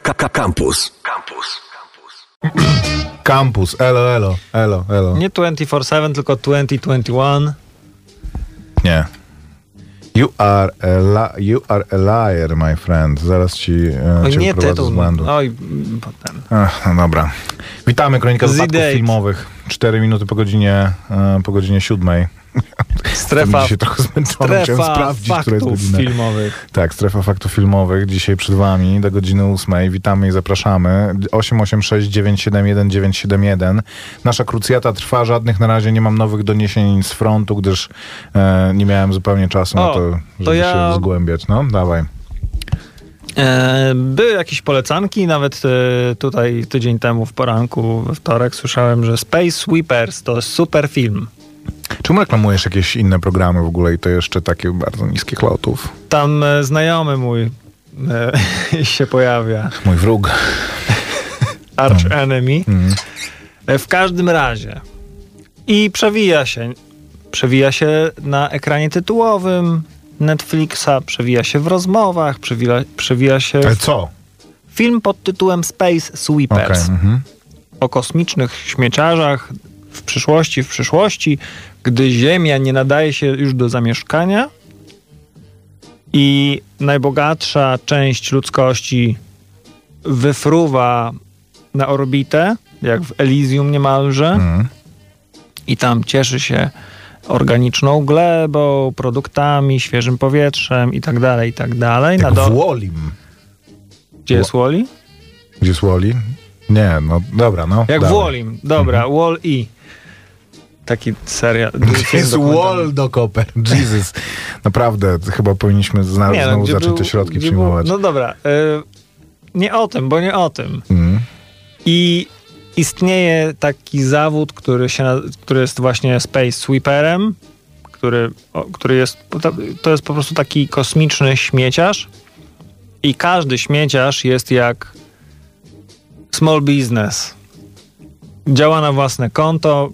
Campus. Campus. Campus, elo, elo, elo, elo. Nie 24-7, tylko 2021. Nie. You are, a li- you are a liar, my friend. Zaraz ci, e, Oj, cię nie z błędu. Oj, mm, potem. Ach, no dobra. Witamy, Kronika Z-Date. Filmowych. Cztery minuty po godzinie, e, po godzinie siódmej. Strefa, Dzisiaj trochę zmęczony. Chciałem strefa sprawdzić, która jest faktów godzina. filmowych. Tak, strefa faktów filmowych. Dzisiaj przed wami do godziny ósmej. Witamy i zapraszamy. 886 971 971. Nasza krucjata trwa. Żadnych na razie nie mam nowych doniesień z frontu, gdyż e, nie miałem zupełnie czasu na O, to, to żeby ja- się zgłębiać. No, dawaj. E, były jakieś polecanki, nawet e, tutaj tydzień temu w poranku, we wtorek, słyszałem, że Space Sweepers to super film. Czemu reklamujesz jakieś inne programy w ogóle i to jeszcze takie bardzo niskich lotów? Tam e, znajomy mój e, się pojawia, Mój wróg. Arch Enemy. Mm. E, W każdym razie. I przewija się. Przewija się na ekranie tytułowym Netflixa, przewija się w rozmowach, przewija, przewija się Ale w co? film pod tytułem Space. Sweepers. mhm. o kosmicznych śmieciarzach w przyszłości, w przyszłości, gdy Ziemia nie nadaje się już do zamieszkania i najbogatsza część ludzkości wyfruwa na orbitę, jak w Elysium niemalże, Mm. i tam cieszy się organiczną glebą, produktami, świeżym powietrzem i tak dalej, i tak dalej. Jak Na do... w Wolim. Gdzie jest Wally? Gdzie jest Woli? Nie, no dobra, no. Jak w dawaj. Wallim. Dobra, Wall-E. Taki serial. Jest. Wall do Koper? Jesus. Naprawdę, chyba powinniśmy zna- Nie, no, znowu zacząć był- te środki przyjmować. Był, no dobra. y, nie o tym, bo nie o tym. Mm. I istnieje taki zawód, który, się, który jest właśnie Space Sweeperem, który, o, który jest, to jest po prostu taki kosmiczny śmieciarz i każdy śmieciarz jest jak small business. Działa na własne konto.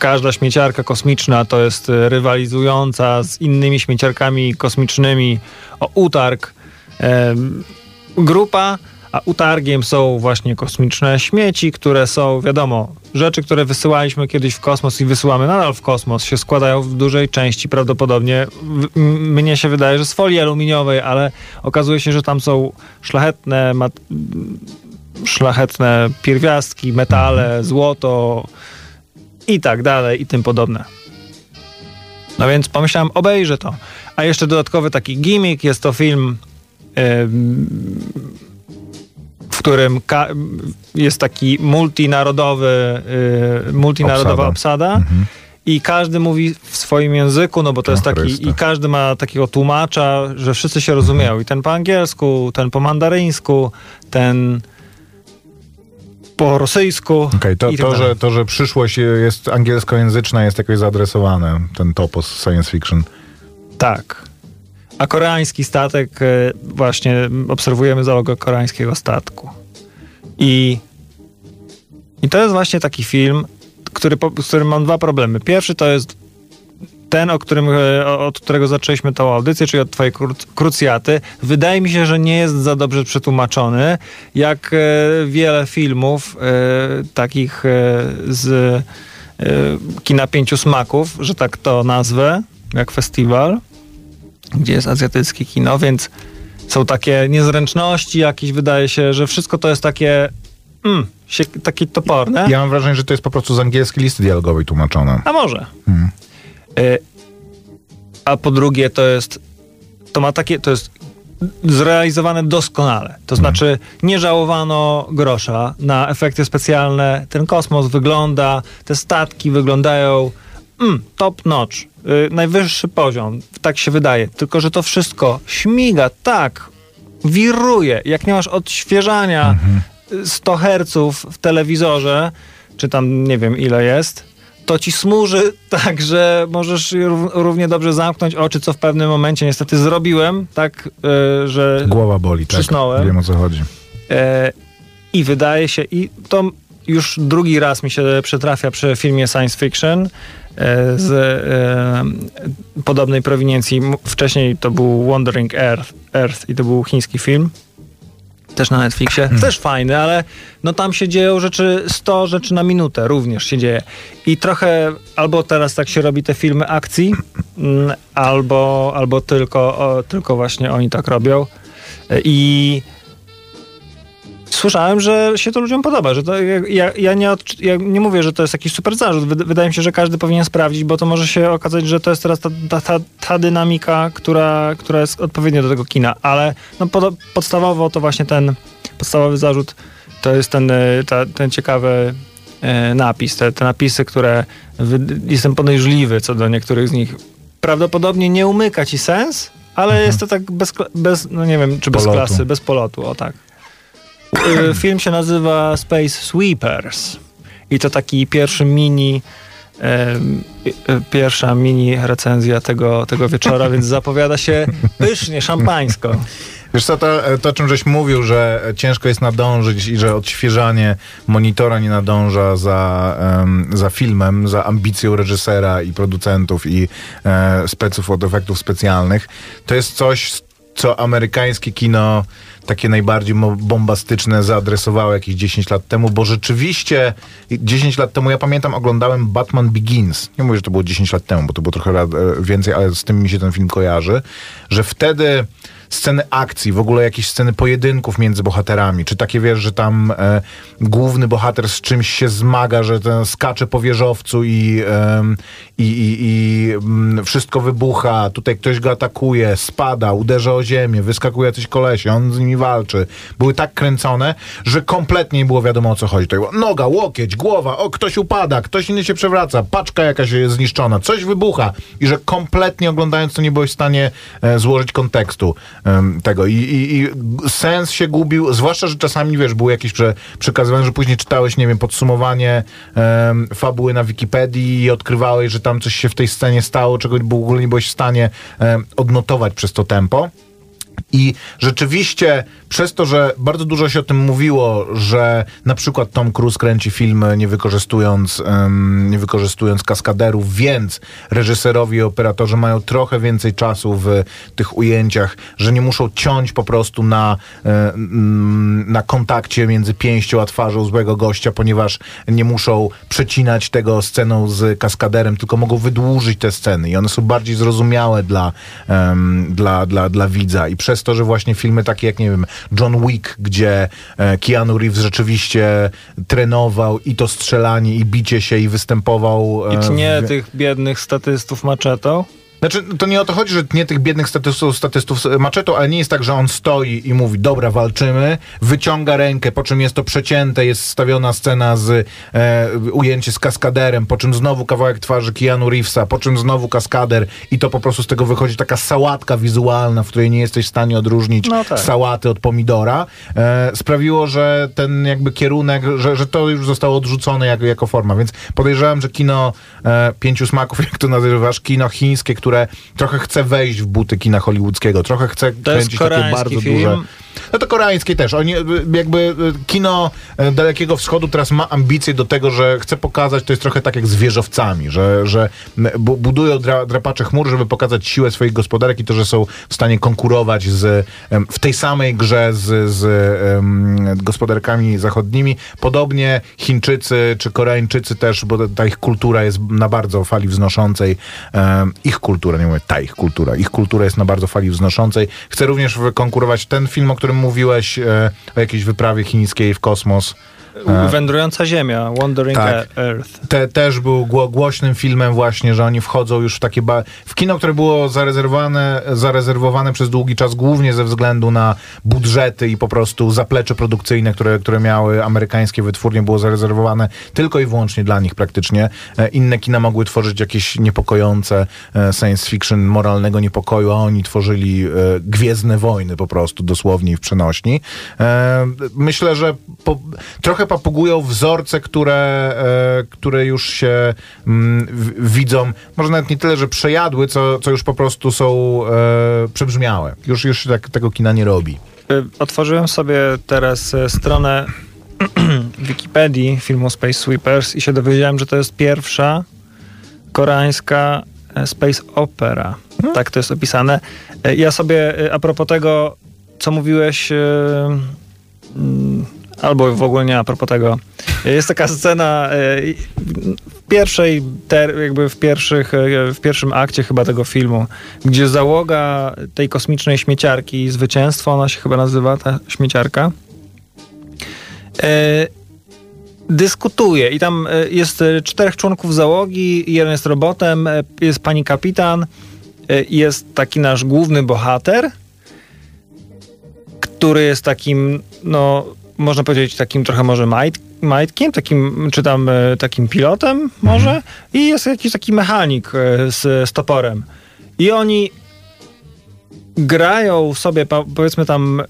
Każda śmieciarka kosmiczna to jest y, rywalizująca z innymi śmieciarkami kosmicznymi o utarg. Em, grupa, a utargiem są właśnie kosmiczne śmieci, które są, wiadomo, rzeczy, które wysyłaliśmy kiedyś w kosmos i wysyłamy nadal w kosmos, się składają w dużej części prawdopodobnie, w, mnie się wydaje, że z folii aluminiowej, ale okazuje się, że tam są szlachetne, szlachetne pierwiastki, metale, złoto i tak dalej i tym podobne. No więc pomyślałem, obejrzę to. A jeszcze dodatkowy taki gimmick, jest to film, w którym jest taki multinarodowy, y, multinarodowa Obsada. obsada. Mhm. I każdy mówi w swoim języku, no bo to jest taki, Chryste. i każdy ma takiego tłumacza, że wszyscy się rozumieją. I ten po angielsku, ten po mandaryńsku, ten po rosyjsku. Okej, to, tak to, że, to, że przyszłość jest angielskojęzyczna, jest jakoś zaadresowane, ten topos science fiction. Tak. A koreański statek, e, właśnie obserwujemy załogę koreańskiego statku. I, I to jest właśnie taki film, który, z którym mam dwa problemy. Pierwszy to jest ten, o którym, e, od którego zaczęliśmy tą audycję, czyli od twojej kru- krucjaty. Wydaje mi się, że nie jest za dobrze przetłumaczony, jak e, wiele filmów e, takich z kina pięciu smaków, że tak to nazwę, jak festiwal, gdzie jest azjatyckie kino, więc są takie niezręczności jakieś, wydaje się, że wszystko to jest takie mm, się, takie toporne. Ja mam wrażenie, że to jest po prostu z angielskiej listy dialogowej tłumaczone. A może. Hmm. Y, a po drugie to jest to ma takie, to jest zrealizowane doskonale. To znaczy nie żałowano grosza na efekty specjalne. Ten kosmos wygląda, te statki wyglądają mm, top notch. Y, najwyższy poziom. Tak się wydaje. Tylko, że to wszystko śmiga tak, wiruje. Jak nie masz odświeżania 100 Hz w telewizorze, czy tam nie wiem ile jest, to ci smuży tak, że możesz rów- równie dobrze zamknąć oczy, co w pewnym momencie niestety zrobiłem, tak, y, że Głowa boli, tak. Przysnąłem. Wiem o co chodzi. E, I wydaje się, i to już drugi raz mi się przytrafia przy filmie science fiction e, z e, podobnej prowiniencji. Wcześniej to był Wandering Earth, Earth i to był chiński film. Też na Netflixie. Hmm. Też fajny, ale no tam się dzieją rzeczy, 100 rzeczy na minutę również się dzieje. I trochę albo teraz tak się robi te filmy akcji, mm, albo, albo tylko, o, tylko właśnie oni tak robią. I Słyszałem, że się to ludziom podoba, że to ja, ja, nie, ja nie mówię, że to jest jakiś super zarzut. Wyd- Wydaje mi się, że każdy powinien sprawdzić, bo to może się okazać, że to jest teraz ta, ta, ta, ta dynamika, która, która jest odpowiednia do tego kina, ale no, pod, podstawowo to właśnie ten podstawowy zarzut to jest ten, e, ta, ten ciekawy e, napis, te, te napisy, które jestem podejrzliwy co do niektórych z nich. Prawdopodobnie nie umyka ci sens, ale jest to tak bez, bez no nie wiem, czy bez Polotu. klasy, bez polotu, o tak. Y, Film się nazywa Space Sweepers i to taki pierwszy mini y, y, pierwsza mini recenzja tego, tego wieczora, więc zapowiada się pysznie, szampańsko. Wiesz co, to, to o czym żeś mówił, że ciężko jest nadążyć i że odświeżanie monitora nie nadąża za, em, za filmem, za ambicją reżysera i producentów i e, speców od efektów specjalnych, to jest coś, co amerykańskie kino takie najbardziej bombastyczne zaadresowało jakieś 10 lat temu, bo rzeczywiście 10 lat temu, ja pamiętam, oglądałem Batman Begins. Nie mówię, że to było 10 lat temu, bo to było trochę e, więcej, ale z tym mi się ten film kojarzy, że wtedy sceny akcji, w ogóle jakieś sceny pojedynków między bohaterami, czy takie wiesz, że tam e, główny bohater z czymś się zmaga, że ten skacze po wieżowcu i, em, i, i, i mm, wszystko wybucha, tutaj ktoś go atakuje, spada, uderza o ziemię, wyskakuje jacyś kolesie, on z nimi walczy. Były tak kręcone, że kompletnie nie było wiadomo o co chodzi. To było noga, łokieć, głowa, o ktoś upada, ktoś inny się przewraca, paczka jakaś jest zniszczona, coś wybucha i że kompletnie oglądając to nie byłeś w stanie e, złożyć kontekstu em, tego I, i, i sens się gubił, zwłaszcza, że czasami wiesz, były jakieś prze, przekazywane, że później czytałeś, nie wiem, podsumowanie em, fabuły na Wikipedii i odkrywałeś, że tam coś się w tej scenie stało, czego w ogóle nie byłeś w stanie em, odnotować przez to tempo. I rzeczywiście przez to, że bardzo dużo się o tym mówiło, że na przykład Tom Cruise kręci filmy nie wykorzystując, em, nie wykorzystując kaskaderów, więc reżyserowie i operatorzy mają trochę więcej czasu w tych ujęciach, że nie muszą ciąć po prostu na, e, mm, na kontakcie między pięścią a twarzą złego gościa, ponieważ nie muszą przecinać tego sceną z kaskaderem, tylko mogą wydłużyć te sceny. I one są bardziej zrozumiałe dla, em, dla, dla, dla widza. I przez to, że właśnie filmy takie jak, nie wiem, John Wick, gdzie e, Keanu Reeves rzeczywiście trenował i to strzelanie, i bicie się, i występował... I e, tnie w- tych biednych statystów maczetą. Znaczy, to nie o to chodzi, że nie tych biednych statystów, statystów z maczetą, ale nie jest tak, że on stoi i mówi, dobra, walczymy, wyciąga rękę, po czym jest to przecięte, jest stawiona scena z e, ujęcie z kaskaderem, po czym znowu kawałek twarzy Keanu Reevesa, po czym znowu kaskader i to po prostu z tego wychodzi taka sałatka wizualna, w której nie jesteś w stanie odróżnić No tak. sałaty od pomidora, e, sprawiło, że ten jakby kierunek, że, że to już zostało odrzucone jako, jako forma, więc podejrzewam, że kino e, pięciu smaków, jak to nazywasz, kino chińskie, które trochę chce wejść w buty kina hollywoodzkiego, trochę chce To kręcić takie bardzo film. duże... No to koreańskie też. Oni y, jakby y, kino y, Dalekiego Wschodu teraz ma ambicje do tego, że chce pokazać, to jest trochę tak jak z wieżowcami, że, że budują dra, drapacze chmur, żeby pokazać siłę swoich gospodarek i to, że są w stanie konkurować z, w tej samej grze z, z em, gospodarkami zachodnimi. Podobnie Chińczycy czy Koreańczycy też, bo ta ich kultura jest na bardzo fali wznoszącej. Em, ich nie mówię ta ich kultura, ich kultura jest na bardzo fali wznoszącej. Chce również konkurować ten film, o którym mówiłeś, e, o jakiejś wyprawie chińskiej w kosmos. Wędrująca Ziemia, Wandering Tak. Earth. Te, też był gło, głośnym filmem właśnie, że oni wchodzą już w takie... Ba- w kino, które było zarezerwowane, zarezerwowane przez długi czas głównie ze względu na budżety i po prostu zaplecze produkcyjne, które, które miały amerykańskie wytwórnie, było zarezerwowane tylko i wyłącznie dla nich praktycznie. E, Inne kina mogły tworzyć jakieś niepokojące e, science fiction moralnego niepokoju, a oni tworzyli e, Gwiezdne Wojny po prostu, dosłownie i w przenośni. E, Myślę, że po, trochę papugują wzorce, które, e, które już się mm, widzą, może nawet nie tyle, że przejadły, co, co już po prostu są e, przebrzmiałe. Już, już się tak, tego kina nie robi. Y, Otworzyłem sobie teraz e, stronę Wikipedii filmu Space Sweepers i się dowiedziałem, że to jest pierwsza koreańska e, space opera. Tak to jest opisane. E, Ja sobie e, a propos tego, co mówiłeś, e, mm, albo w ogóle nie a propos tego. Jest taka scena e, w pierwszej, jakby w, pierwszych, e, w pierwszym akcie chyba tego filmu, gdzie załoga tej kosmicznej śmieciarki, zwycięstwo ona się chyba nazywa, ta śmieciarka, e, dyskutuje i tam jest czterech członków załogi, jeden jest robotem, jest pani kapitan, jest taki nasz główny bohater, który jest takim, no można powiedzieć, takim trochę może majt, majtkiem, takim, czy tam e, takim pilotem może mhm. i jest jakiś taki mechanik e, z, z toporem. I oni grają sobie, powiedzmy tam,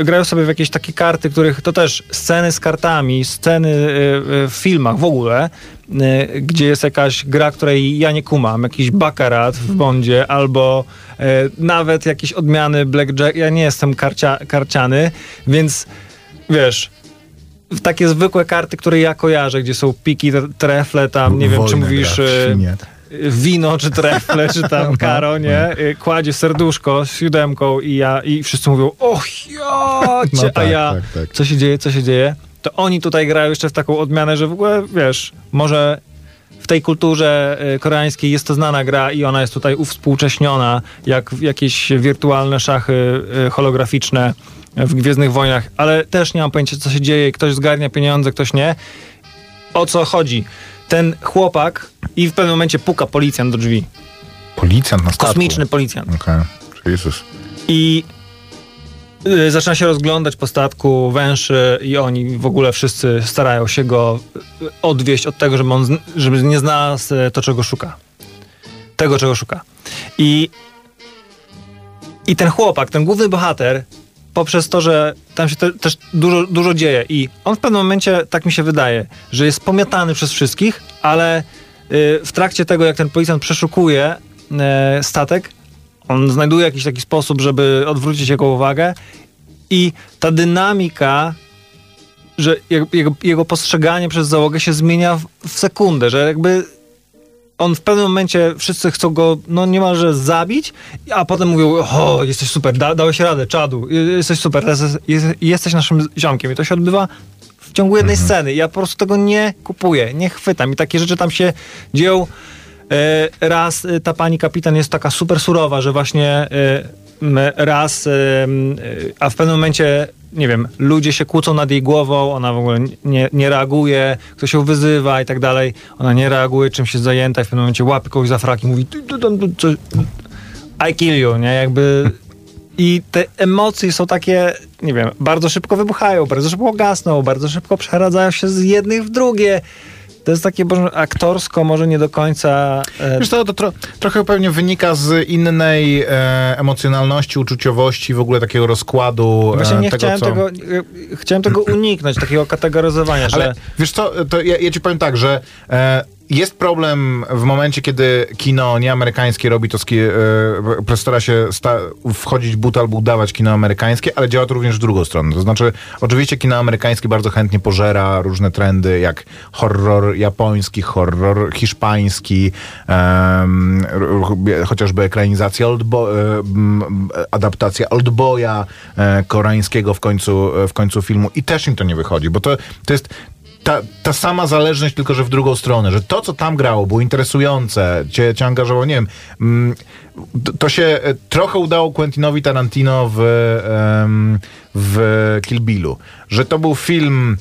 y, grają sobie w jakieś takie karty, których to też sceny z kartami, sceny y, w filmach w ogóle, y, gdzie jest jakaś gra, której ja nie kumam, jakiś bakarat w Bondzie, albo nawet jakieś odmiany blackjack, ja nie jestem karcia, karciany, więc wiesz, takie zwykłe karty, które ja kojarzę, gdzie są piki, trefle, tam, nie wiem, czy mówisz e, wino, czy trefle, czy tam no, karo, nie? No. E, kładzie serduszko z siódemką i ja, i wszyscy mówią, och, ja, no tak, a ja, tak, tak. co się dzieje, co się dzieje? To oni tutaj grają jeszcze w taką odmianę, że w ogóle, wiesz, może w tej kulturze e, koreańskiej jest to znana gra i ona jest tutaj uwspółcześniona, jak jakieś wirtualne szachy holograficzne w Gwiezdnych Wojnach, ale też nie mam pojęcia, co się dzieje. Ktoś zgarnia pieniądze, ktoś nie. O co chodzi? Ten chłopak i w pewnym momencie puka policjant do drzwi. Policjant na statku? Kosmiczny policjant. Okej, okay. Jezus. I y, zaczyna się rozglądać po statku, węszy i oni w ogóle wszyscy starają się go y, odwieść od tego, żeby on żeby nie znalazł y, to, czego szuka. Tego, czego szuka. I, I ten chłopak, ten główny bohater poprzez to, że tam się te, też dużo, dużo dzieje i on w pewnym momencie, tak mi się wydaje, że jest pomiatany przez wszystkich, ale y, w trakcie tego, jak ten policjant przeszukuje y, statek, on znajduje jakiś taki sposób, żeby odwrócić jego uwagę i ta dynamika że jego, jego postrzeganie przez załogę się zmienia w, w sekundę, że jakby on w pewnym momencie wszyscy chcą go no niemalże zabić, a potem mówią, o, jesteś super, da, dałeś radę, czadu, jesteś super, jesteś, naszym ziomkiem. I to się odbywa w ciągu jednej mhm. sceny. Ja po prostu tego nie kupuję, nie chwytam. I takie rzeczy tam się dzieją. E, raz e, ta pani kapitan jest taka super surowa, że właśnie e, raz, a w pewnym momencie nie wiem, ludzie się kłócą nad jej głową, ona w ogóle nie, nie reaguje, ktoś ją wyzywa i tak dalej, ona nie reaguje, czym się zajęta i w pewnym momencie łapie kogoś za fraki mówi I kill you, nie, jakby i te emocje są takie, nie wiem, bardzo szybko wybuchają, bardzo szybko gasną, bardzo szybko przeradzają się z jednych w drugie to jest takie aktorsko, może nie do końca. E... Wiesz, to, to tro, trochę pewnie wynika z innej e, emocjonalności, uczuciowości, w ogóle takiego rozkładu. E, Właśnie nie tego, chciałem, co... tego, e, chciałem tego uniknąć, takiego kategoryzowania. Ale że... wiesz co, to ja, ja ci powiem tak, że e, jest problem w momencie, kiedy kino nieamerykańskie robi to, e, stara się sta- wchodzić but albo udawać kino amerykańskie, ale działa to również w drugą stronę. To znaczy, oczywiście kino amerykańskie bardzo chętnie pożera różne trendy, jak horror japoński, horror hiszpański, chociażby ekranizacja Oldbo- e, adaptacja Oldboya e, koreańskiego w końcu, w końcu filmu i też im to nie wychodzi, bo to, to jest ta, ta sama zależność, tylko że w drugą stronę, że to, co tam grało, było interesujące, cię, cię angażowało, nie wiem, mm, to się e, trochę udało Quentinowi Tarantino w, w Kill Billu, że to był film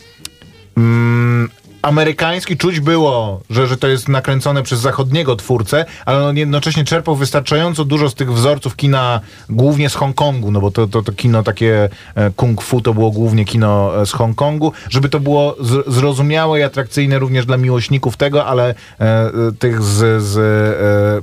mm, amerykański czuć było, że, że to jest nakręcone przez zachodniego twórcę, ale on jednocześnie czerpał wystarczająco dużo z tych wzorców kina, głównie z Hongkongu, no bo to, to, to kino takie e, kung fu to było głównie kino e, z Hongkongu, żeby to było zrozumiałe i atrakcyjne również dla miłośników tego, ale e, tych z, z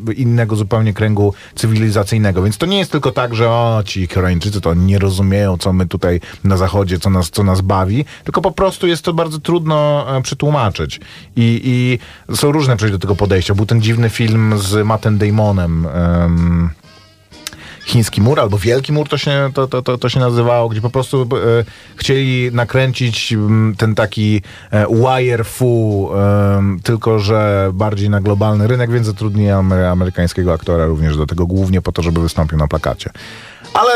e, innego zupełnie kręgu cywilizacyjnego. Więc to nie jest tylko tak, że o, ci Koreańczycy to nie rozumieją, co my tutaj na zachodzie, co nas, co nas bawi, tylko po prostu jest to bardzo trudno e, przetłumaczyć tłumaczyć. I, i są różne przejścia do tego podejścia. Był ten dziwny film z Mattem Damonem. Um, Chiński Mur, albo Wielki Mur to się, to, to, to, to się nazywało, gdzie po prostu e, chcieli nakręcić ten taki e, wire fu, tylko że bardziej na globalny rynek, więc zatrudnili amerykańskiego aktora również do tego, głównie po to, żeby wystąpił na plakacie. Ale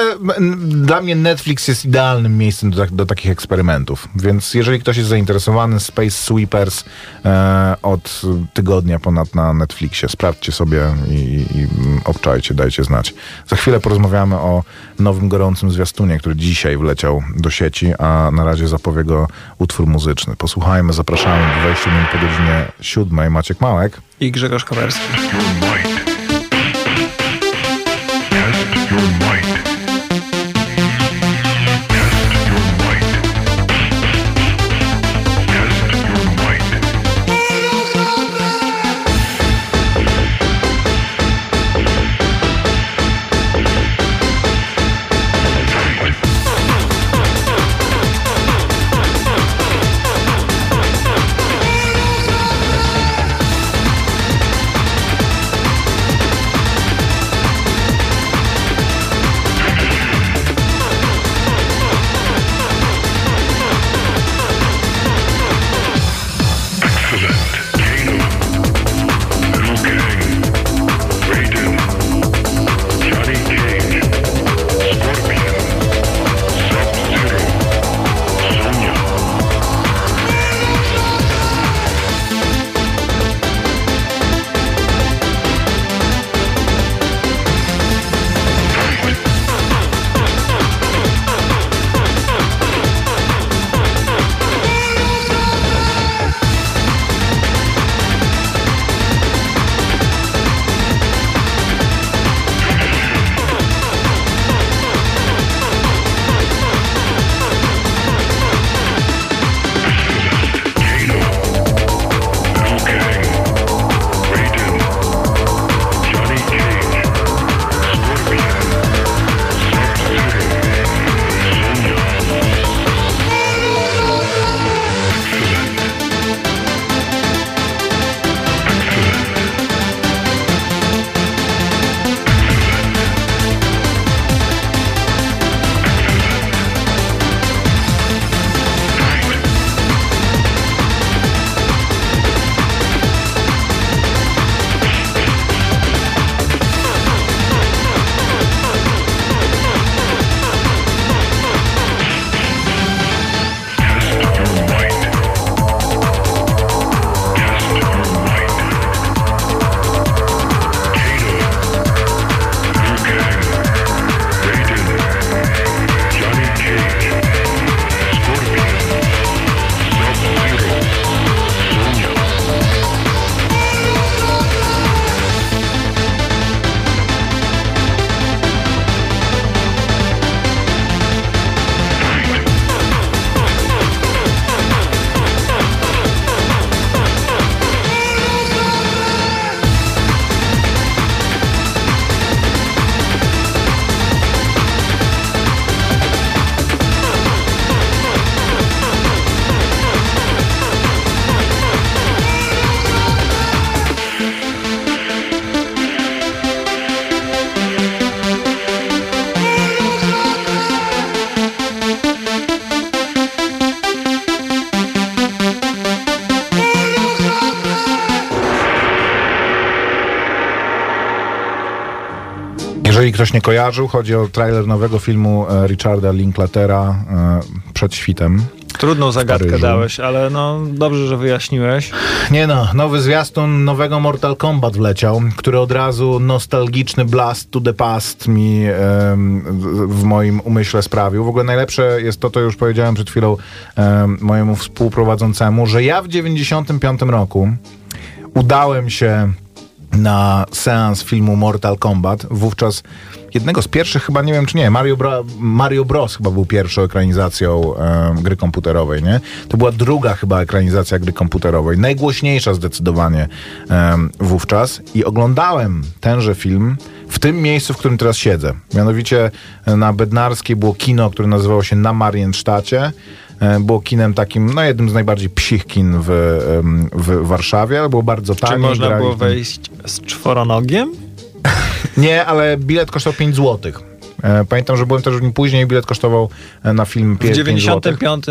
dla mnie Netflix jest idealnym miejscem do, tak- do takich eksperymentów. Więc jeżeli ktoś jest zainteresowany, Space Sweepers e, od tygodnia ponad na Netflixie. Sprawdźcie sobie i, i obczajcie, dajcie znać. Za chwilę porozmawiamy o nowym gorącym zwiastunie, który dzisiaj wleciał do sieci, a na razie zapowie go utwór muzyczny. Posłuchajmy, zapraszamy 20 minut po godzinie 7. Maciek Małek. I Grzegorz Kowerski. Test your might. Ktoś nie kojarzył, chodzi o trailer nowego filmu e, Richarda Linklatera e, przed świtem. Trudną zagadkę dałeś, ale no dobrze, że wyjaśniłeś. Nie no, nowy zwiastun nowego Mortal Kombat wleciał, który od razu nostalgiczny blast to the past mi em, w- moim umyśle sprawił. W ogóle najlepsze jest to, to już powiedziałem przed chwilą em, mojemu współprowadzącemu, że ja w 95 roku udałem się na seans filmu Mortal Kombat. Wówczas jednego z pierwszych, chyba nie wiem czy nie, Mario, Bro, Mario Bros. chyba był pierwszą ekranizacją em, gry komputerowej, nie? To była druga chyba ekranizacja gry komputerowej. Najgłośniejsza zdecydowanie em, wówczas. I oglądałem tenże film w tym miejscu, w którym teraz siedzę. Mianowicie e, na Bednarskiej było kino, które nazywało się Na Mariensztacie. E, Było kinem takim, no jednym z najbardziej psich kin w, w Warszawie, ale było bardzo tanie. Czy można było wejść z czworonogiem? Nie, ale bilet kosztował 5 zł. Pamiętam, że byłem też w nim później, bilet kosztował e, na film W 5 zł. 95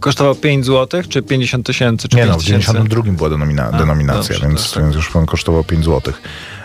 kosztował 5 zł, czy 50 tysięcy, czy Nie 5 no, w tysięcy? 92 była denomina- A, denominacja, dobrze, więc, tak. więc już on kosztował 5 zł.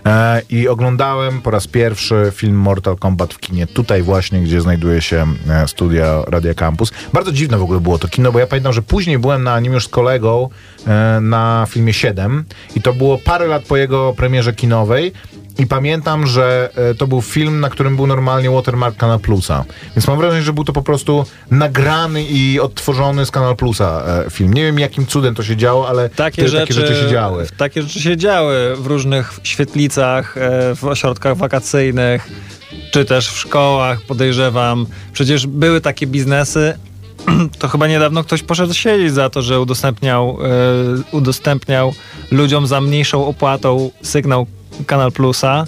E, I oglądałem po raz pierwszy film Mortal Kombat w kinie, tutaj właśnie, gdzie znajduje się e, studia Radia Campus. Bardzo dziwne w ogóle było to kino, bo ja pamiętam, że później byłem na nim już z kolegą e, na filmie 7 i to było parę lat po jego premierze kinowej. I pamiętam, że e, to był film, na którym był normalnie watermark Kanal Plusa. Więc mam wrażenie, że był to po prostu nagrany i odtworzony z Kanal Plusa e, film. Nie wiem, jakim cudem to się działo, ale Takie, te, rzeczy, takie rzeczy się działy. Takie rzeczy się działy w różnych świetlicach, e, w ośrodkach wakacyjnych, czy też w szkołach, podejrzewam. Przecież były takie biznesy. To chyba niedawno ktoś poszedł siedzieć za to, że udostępniał, udostępniał ludziom za mniejszą opłatą sygnał Kanal Plusa.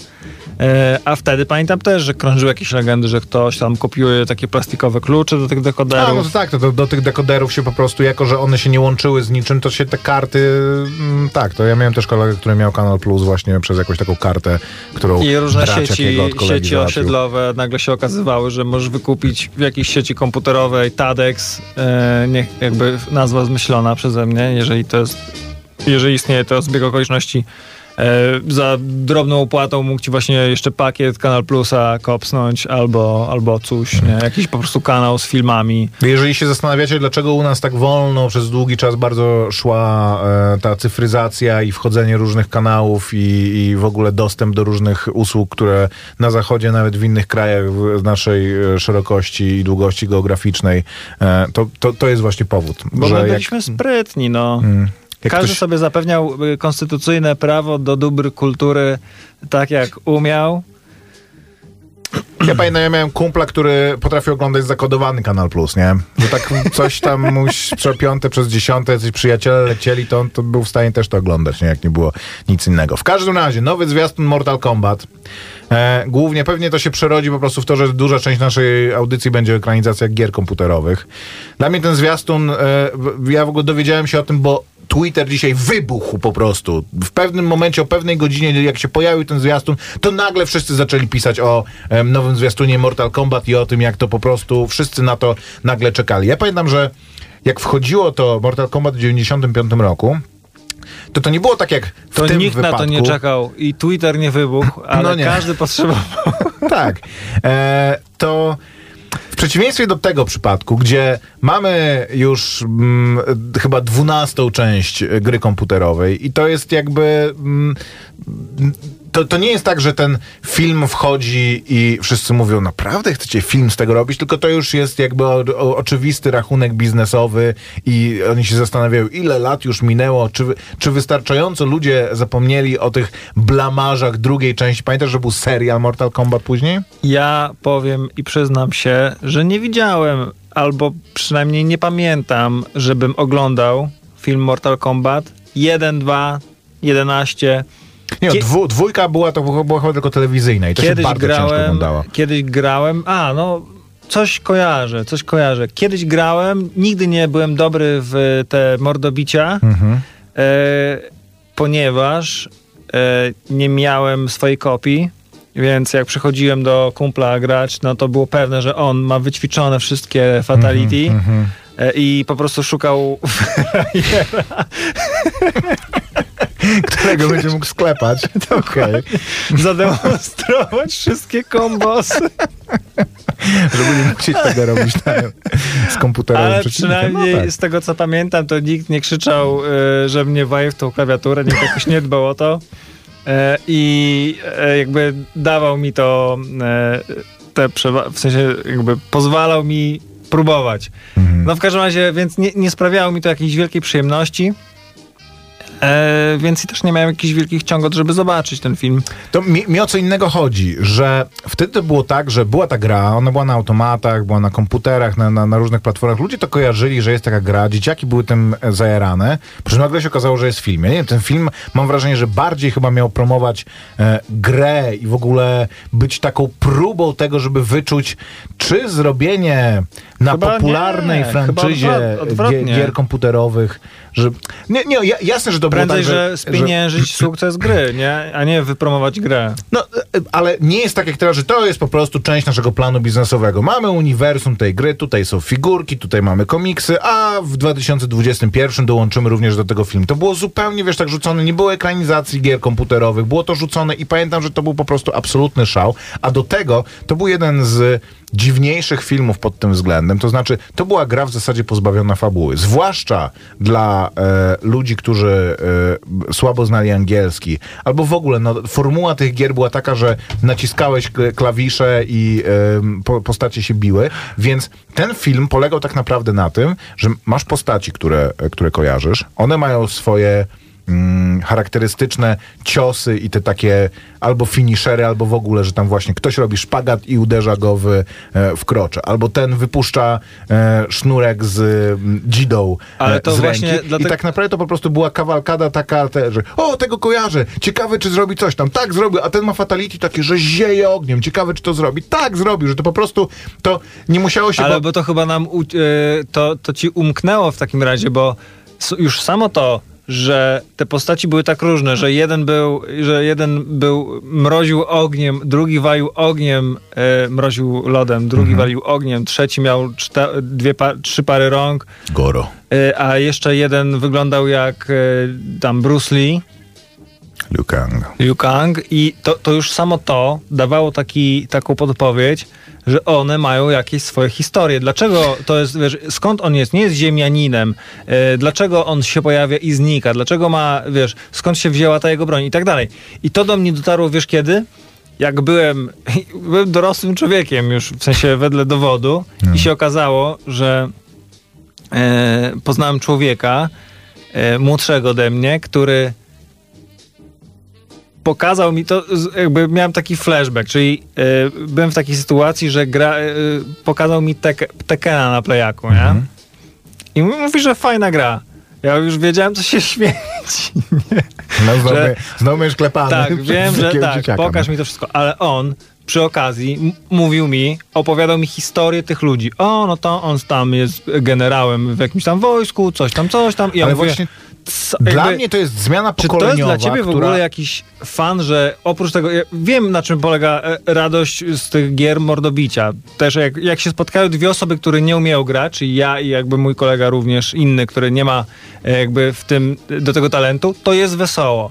E, A wtedy pamiętam też, że krążyły jakieś legendy, że ktoś tam kopiuje takie plastikowe klucze do tych dekoderów. A, no to tak, to do, do tych dekoderów się po prostu, jako że one się nie łączyły z niczym, to się te karty, mm, tak, to ja miałem też kolegę, który miał Kanal Plus właśnie przez jakąś taką kartę, którą I różne sieci, sieci osiedlowe nagle się okazywały, że możesz wykupić w jakiejś sieci komputerowej TADEX, e, niech jakby nazwa zmyślona przeze mnie, jeżeli to jest, jeżeli istnieje to zbieg okoliczności. E, za drobną opłatą mógł ci właśnie jeszcze pakiet Kanal Plusa kopsnąć albo, albo coś, nie? jakiś po prostu kanał z filmami. Jeżeli się zastanawiacie, dlaczego u nas tak wolno przez długi czas bardzo szła e, ta cyfryzacja i wchodzenie różnych kanałów i, i w ogóle dostęp do różnych usług, które na zachodzie, nawet w innych krajach w naszej e, szerokości i długości geograficznej, e, to, to, to jest właśnie powód. Bo my jak- byliśmy sprytni, no. Jak Każdy ktoś- sobie zapewniał y, konstytucyjne prawo do dóbr kultury tak jak umiał. Ja pamiętam, ja miałem kumpla, który potrafił oglądać zakodowany Kanal Plus, nie? Że tak coś tam mu przez piąte, przez dziesiąte, jacyś przyjaciele lecieli, to on to był w stanie też to oglądać, nie? Jak nie było nic innego. W każdym razie, nowy zwiastun Mortal Kombat. E, głównie pewnie to się przerodzi po prostu w to, że duża część naszej audycji będzie ekranizacja gier komputerowych. Dla mnie ten zwiastun, e, ja w ogóle dowiedziałem się o tym, bo Twitter dzisiaj wybuchł po prostu. W pewnym momencie, o pewnej godzinie, jak się pojawił ten zwiastun, to nagle wszyscy zaczęli pisać o em, nowym zwiastunie Mortal Kombat i o tym, jak to po prostu wszyscy na to nagle czekali. Ja pamiętam, że jak wchodziło to Mortal Kombat w 95 roku, to to nie było tak jak w To tym nikt wypadku. na to nie czekał i Twitter nie wybuchł, ale No nie. każdy potrzebował. tak. E, to w przeciwieństwie do tego przypadku, gdzie mamy już mm, chyba dwunastą część gry komputerowej i to jest jakby... Mm, to, to nie jest tak, że ten film wchodzi i wszyscy mówią, naprawdę chcecie film z tego robić, tylko to już jest jakby o, o, oczywisty rachunek biznesowy i oni się zastanawiają, ile lat już minęło, czy, czy wystarczająco ludzie zapomnieli o tych blamarzach drugiej części. Pamiętasz, że był serial Mortal Kombat później? Ja powiem i przyznam się, że nie widziałem, albo przynajmniej nie pamiętam, żebym oglądał film Mortal Kombat 1, 2, 11. Nie, Kie- dwu, dwójka była to była, chyba tylko telewizyjna i to się Kiedyś bardzo ciężko grałem, oglądało. kiedyś grałem, a no coś kojarzę, coś kojarzę. Kiedyś grałem, nigdy nie byłem dobry w te mordobicia, Mhm. e, ponieważ e, nie miałem swojej kopii, więc jak przychodziłem do kumpla grać, no to było pewne, że on ma wyćwiczone wszystkie fatality Mhm, e, i po prostu szukał Którego będzie mógł sklepać. Okej. zademonstrować wszystkie kombosy. Żeby nie musieć tego robić na, z komputerowym Ale przeciwnikiem. przynajmniej No tak. z tego co pamiętam, to nikt nie krzyczał, y, że mnie waje w tą klawiaturę, nikt jakoś nie dbał o to. E, I e, jakby dawał mi to, e, te w sensie jakby pozwalał mi próbować. Mhm. No w każdym razie, więc nie, nie sprawiało mi to jakiejś wielkiej przyjemności. E, więc i też nie miałem jakichś wielkich ciągot, żeby zobaczyć ten film. To mi, mi o co innego chodzi, że wtedy to było tak, że była ta gra, ona była na automatach, była na komputerach, na, na, na różnych platformach. Ludzie to kojarzyli, że jest taka gra, dzieciaki były tym e, zajarane. Po czym nagle się okazało, że jest film. Ja nie wiem, ten film mam wrażenie, że bardziej chyba miał promować e, grę i w ogóle być taką próbą tego, żeby wyczuć, czy zrobienie na Chyba popularnej nie, franczyzie odwrotnie. gier komputerowych, że... Nie, nie, ja- jasne, że to Prędzej, było tak, że spieniężyć sukces gry, nie? A nie wypromować grę. No, ale nie jest tak jak teraz, że to jest po prostu część naszego planu biznesowego. Mamy uniwersum tej gry, tutaj są figurki, tutaj mamy komiksy, a w 2021 dołączymy również do tego film. To było zupełnie, wiesz, tak rzucone, nie było ekranizacji gier komputerowych, było to rzucone i pamiętam, że to był po prostu absolutny szał, a do tego to był jeden z dziwniejszych filmów pod tym względem. To znaczy, to była gra w zasadzie pozbawiona fabuły. Zwłaszcza dla e, ludzi, którzy e, słabo znali angielski, albo w ogóle no, formuła tych gier była taka, że naciskałeś klawisze i e, po, postacie się biły, więc ten film polegał tak naprawdę na tym, że masz postaci, które, które kojarzysz. One mają swoje mm, charakterystyczne ciosy i te takie albo finishery, albo w ogóle, że tam właśnie ktoś robi szpagat i uderza go w, e, w krocze. Albo ten wypuszcza e, sznurek z mm, dzidą Ale e, to z właśnie ręki. dlatego- I tak naprawdę to po prostu była kawalkada taka, te, że o, tego kojarzę, ciekawe czy zrobi coś tam. Tak, zrobił, a ten ma fatality takie, że zieje ogniem, ciekawe czy to zrobi. Tak, zrobił, że to po prostu, to nie musiało się... Ale bo- bo to chyba nam, e, to, to ci umknęło w takim razie, bo już samo to, że te postaci były tak różne, że jeden był, że jeden był mroził ogniem, drugi walił ogniem, e, mroził lodem, drugi Mhm. walił ogniem, trzeci miał czta, dwie pa, trzy pary rąk, Goro. e, a jeszcze jeden wyglądał jak e, tam Bruce Lee. Liu Kang. Liu Kang i to, to już samo to dawało taki, taką podpowiedź, że one mają jakieś swoje historie. Dlaczego to jest, wiesz, skąd on jest? Nie jest ziemianinem. E, dlaczego on się pojawia i znika? Dlaczego ma, wiesz, skąd się wzięła ta jego broń i tak dalej. I to do mnie dotarło, wiesz kiedy? Jak byłem, byłem dorosłym człowiekiem już, w sensie wedle dowodu i się okazało, że e, poznałem człowieka e, młodszego ode mnie, który pokazał mi to, jakby miałem taki flashback, czyli e, byłem w takiej sytuacji, że gra, e, pokazał mi tek, Tekena na playaku, nie? I mówi, że fajna gra. Ja już wiedziałem, co się śmieci. No, znowu, Że- znowu będziesz klepany. tak, wiem, że tak, dzieciaka, pokaż no. mi to wszystko. Ale on przy okazji mówił mi, opowiadał mi historię tych ludzi. O, no to on tam jest generałem w jakimś tam wojsku, coś tam, coś tam. I ja Ale mówię, właśnie co- Dla jakby- mnie to jest zmiana czy to pokoleniowa, jest dla ciebie w która... ogóle jakiś fan, że oprócz tego, ja wiem na czym polega e, radość z tych gier mordobicia. Też jak, jak się spotkają dwie osoby, które nie umieją grać, czyli ja i jakby mój kolega również inny, który nie ma e, jakby w tym, do tego talentu, to jest wesoło.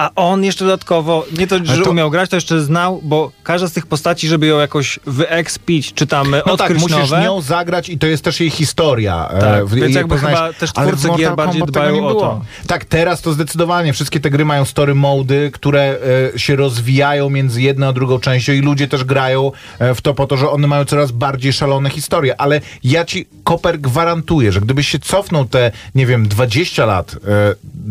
A on jeszcze dodatkowo, nie to, że to- umiał grać, to jeszcze znał, bo każda z tych postaci, żeby ją jakoś wyekspić, czy tam e, No tak, odkryć musisz nowe, nią zagrać i to jest też jej historia. Tak, w- więc jakby poznajesz. chyba też twórcy gier bardziej dbają o to. Tak, teraz to zdecydowanie. Wszystkie te gry mają story mody, które e, się rozwijają między jedną a drugą częścią i ludzie też grają e, w to po to, że one mają coraz bardziej szalone historie. Ale ja ci, Koper, gwarantuję, że gdybyś się cofnął te, nie wiem, 20 lat e,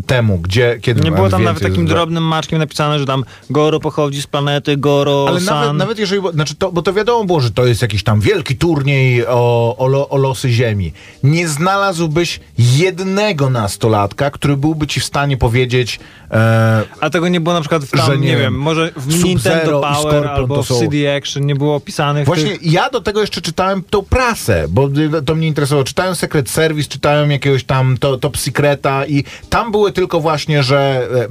temu, gdzie, kiedy Nie było tam nawet takim drobnym maczkiem napisane, że tam Goro pochodzi z planety Goro Ale San. nawet, nawet jeżeli, znaczy to, bo to wiadomo było, że to jest jakiś tam wielki turniej o, o, o losy Ziemi. Nie znalazłbyś jednego nastolatka, który byłby ci w stanie powiedzieć, e, A tego nie było na przykład w tam, Że nie, nie wiem, może w Nintendo Power albo w CD Action nie było opisanych Właśnie tych... ja do tego jeszcze czytałem tą prasę, bo to mnie interesowało. Czytałem Secret Service, czytałem jakiegoś tam to, Top Secreta i tam były tylko właśnie, że e,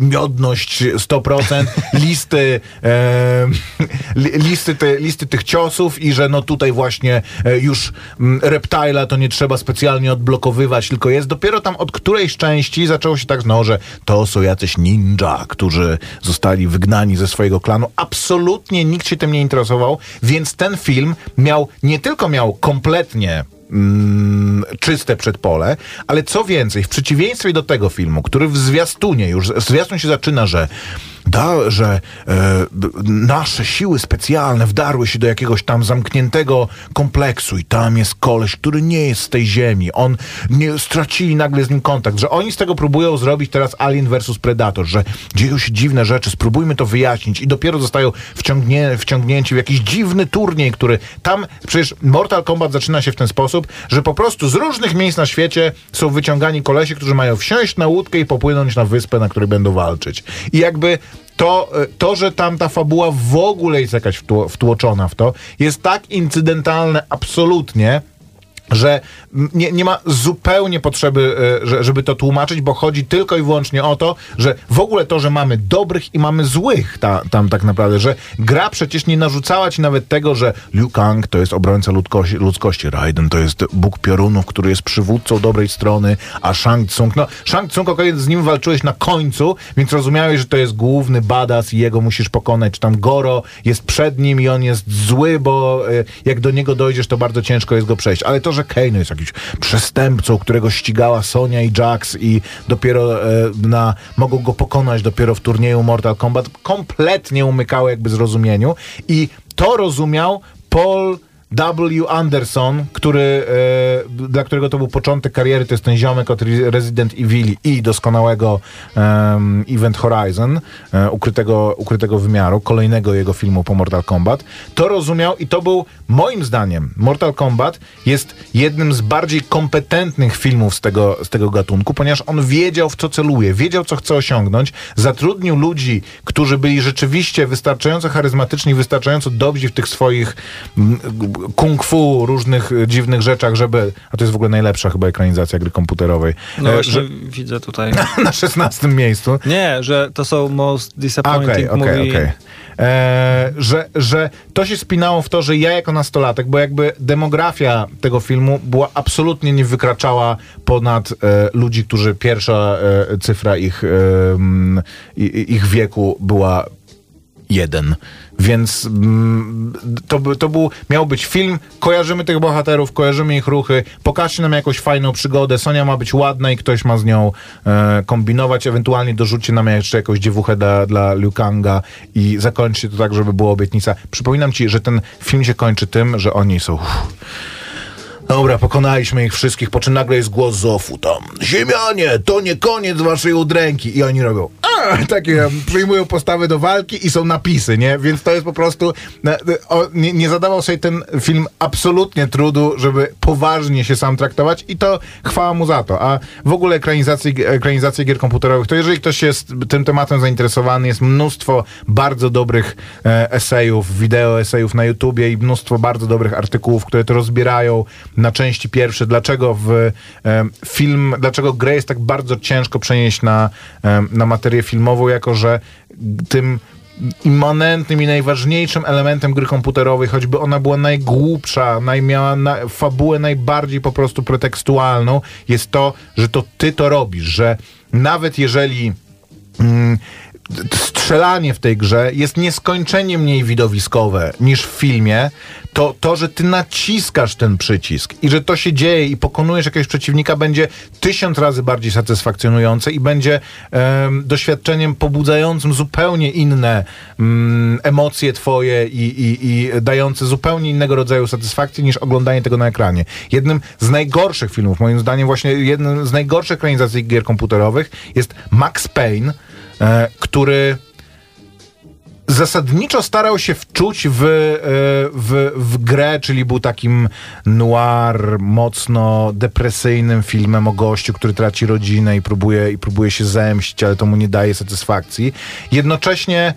miodność 100%, listy, e, li, listy, te, listy tych ciosów i że no tutaj właśnie e, już mm, Reptile'a to nie trzeba specjalnie odblokowywać, tylko jest dopiero tam od którejś części zaczęło się tak, no, że to są jacyś ninja, którzy zostali wygnani ze swojego klanu. Absolutnie nikt się tym nie interesował, więc ten film miał, nie tylko miał kompletnie mm, czyste przedpole, ale co więcej, w przeciwieństwie do tego filmu, który w zwiastunie już, zwiastun się zaczyna, że da, że e, nasze siły specjalne wdarły się do jakiegoś tam zamkniętego kompleksu i tam jest koleś, który nie jest z tej ziemi. On nie stracili nagle z nim kontakt, że oni z tego próbują zrobić teraz Alien versus Predator, że dzieją się dziwne rzeczy, spróbujmy to wyjaśnić i dopiero zostają wciągnie, wciągnięci w jakiś dziwny turniej, który tam, przecież Mortal Kombat zaczyna się w ten sposób, że po prostu z różnych miejsc na świecie są wyciągani kolesie, którzy mają wsiąść na łódkę i popłynąć na wyspę, na której będą walczyć. I jakby to, e, to, że tam ta fabuła w ogóle jest jakaś wtło, wtłoczona w to, jest tak incydentalne absolutnie, że nie, nie ma zupełnie potrzeby, e, że, żeby to tłumaczyć, bo chodzi tylko i wyłącznie o to, że w ogóle to, że mamy dobrych i mamy złych ta, tam tak naprawdę, że gra przecież nie narzucała ci nawet tego, że Liu Kang to jest obrońca ludzkości, ludzkości Raiden to jest Bóg piorunów, który jest przywódcą dobrej strony, a Shang Tsung, no Shang Tsung, okej, z nim walczyłeś na końcu, więc rozumiałeś, że to jest główny badass i jego musisz pokonać, czy tam Goro jest przed nim i on jest zły, bo e, jak do niego dojdziesz, to bardzo ciężko jest go przejść, ale to, że Kane jest jakiś przestępcą, którego ścigała Sonia i Jax i dopiero e, na, mogą go pokonać dopiero w turnieju Mortal Kombat, kompletnie umykało jakby zrozumieniu i to rozumiał Paul W. Anderson, który, e, dla którego to był początek kariery, to jest ten ziomek od Re- Resident Evil i doskonałego em, Event Horizon, e, ukrytego, ukrytego wymiaru, kolejnego jego filmu po Mortal Kombat, to rozumiał i to był, moim zdaniem, Mortal Kombat jest jednym z bardziej kompetentnych filmów z tego, z tego gatunku, ponieważ on wiedział, w co celuje, wiedział, co chce osiągnąć, zatrudnił ludzi, którzy byli rzeczywiście wystarczająco charyzmatyczni, wystarczająco dobrzy w tych swoich mm, kung fu, różnych e, dziwnych rzeczach, żeby, a to jest w ogóle najlepsza chyba ekranizacja gry komputerowej, No e, właśnie że, widzę tutaj. na 16 miejscu. Nie, że to są most disappointing movie. okej. E, Że, że to się spinało w to, że ja jako nastolatek, bo jakby demografia tego filmu była absolutnie nie wykraczała ponad e, ludzi, którzy pierwsza e, cyfra ich, e, ich wieku była jeden. Więc mm, to, to był, miał być film, kojarzymy tych bohaterów, kojarzymy ich ruchy, pokażcie nam jakąś fajną przygodę, Sonia ma być ładna i ktoś ma z nią e, kombinować, ewentualnie dorzućcie nam jeszcze jakąś dziewuchę dla, dla Liu Kanga i zakończcie to tak, żeby była obietnica. Przypominam ci, że ten film się kończy tym, że oni są... Uff, Dobra, pokonaliśmy ich wszystkich, po czym nagle jest głos Zofu tam. Ziemianie, to nie koniec waszej udręki. I oni robią, a, takie, przyjmują postawy do walki i są napisy, nie? Więc to jest po prostu, o, nie, nie zadawał sobie ten film absolutnie trudu, żeby poważnie się sam traktować i to chwała mu za to. A w ogóle ekranizacje, ekranizacje gier komputerowych, to jeżeli ktoś jest tym tematem zainteresowany, jest mnóstwo bardzo dobrych e, esejów, wideo esejów na YouTubie i mnóstwo bardzo dobrych artykułów, które to rozbierają na części pierwsze, dlaczego w film, dlaczego grę jest tak bardzo ciężko przenieść na, na materię filmową, jako że tym immanentnym i najważniejszym elementem gry komputerowej, choćby ona była najgłupsza, naj, miała na, fabułę najbardziej po prostu pretekstualną, jest to, że to ty to robisz, że nawet jeżeli mm, strzelanie w tej grze jest nieskończenie mniej widowiskowe niż w filmie, to to, że ty naciskasz ten przycisk i że to się dzieje i pokonujesz jakiegoś przeciwnika będzie tysiąc razy bardziej satysfakcjonujące i będzie em, doświadczeniem pobudzającym zupełnie inne mm, emocje twoje i, i, i dające zupełnie innego rodzaju satysfakcję niż oglądanie tego na ekranie. Jednym z najgorszych filmów, moim zdaniem właśnie jednym z najgorszych ekranizacji gier komputerowych jest Max Payne, który zasadniczo starał się wczuć w, e, w, w grę, czyli był takim noir, mocno depresyjnym filmem o gościu, który traci rodzinę i próbuje, i próbuje się zemścić, ale to mu nie daje satysfakcji. Jednocześnie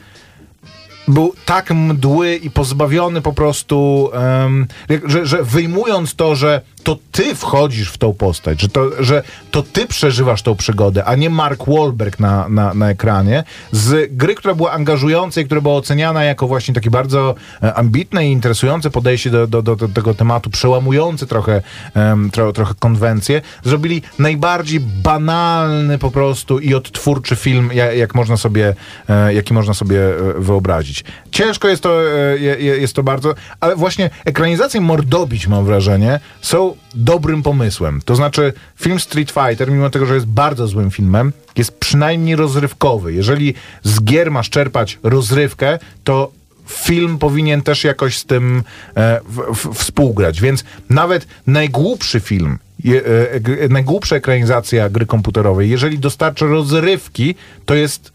był tak mdły i pozbawiony po prostu, em, że, że wyjmując to, że to ty wchodzisz w tą postać, że to, że to ty przeżywasz tą przygodę, a nie Mark Wahlberg na, na, na ekranie, z gry, która była angażująca i która była oceniana jako właśnie takie bardzo e, ambitne i interesujące podejście do, do, do, do tego tematu, przełamujące trochę, em, tro, trochę konwencje, zrobili najbardziej banalny po prostu i odtwórczy film, jak, jak można sobie, e, jaki można sobie e, wyobrazić. Ciężko jest to, je, je- jest to bardzo, ale właśnie ekranizacje Mordobić, mam wrażenie, są dobrym pomysłem. To znaczy, film Street Fighter, mimo tego, że jest bardzo złym filmem, jest przynajmniej rozrywkowy. Jeżeli z gier masz czerpać rozrywkę, to film powinien też jakoś z tym e, w, w, współgrać. Więc nawet najgłupszy film, e, g- najgłupsza ekranizacja gry komputerowej, jeżeli dostarcza rozrywki, to jest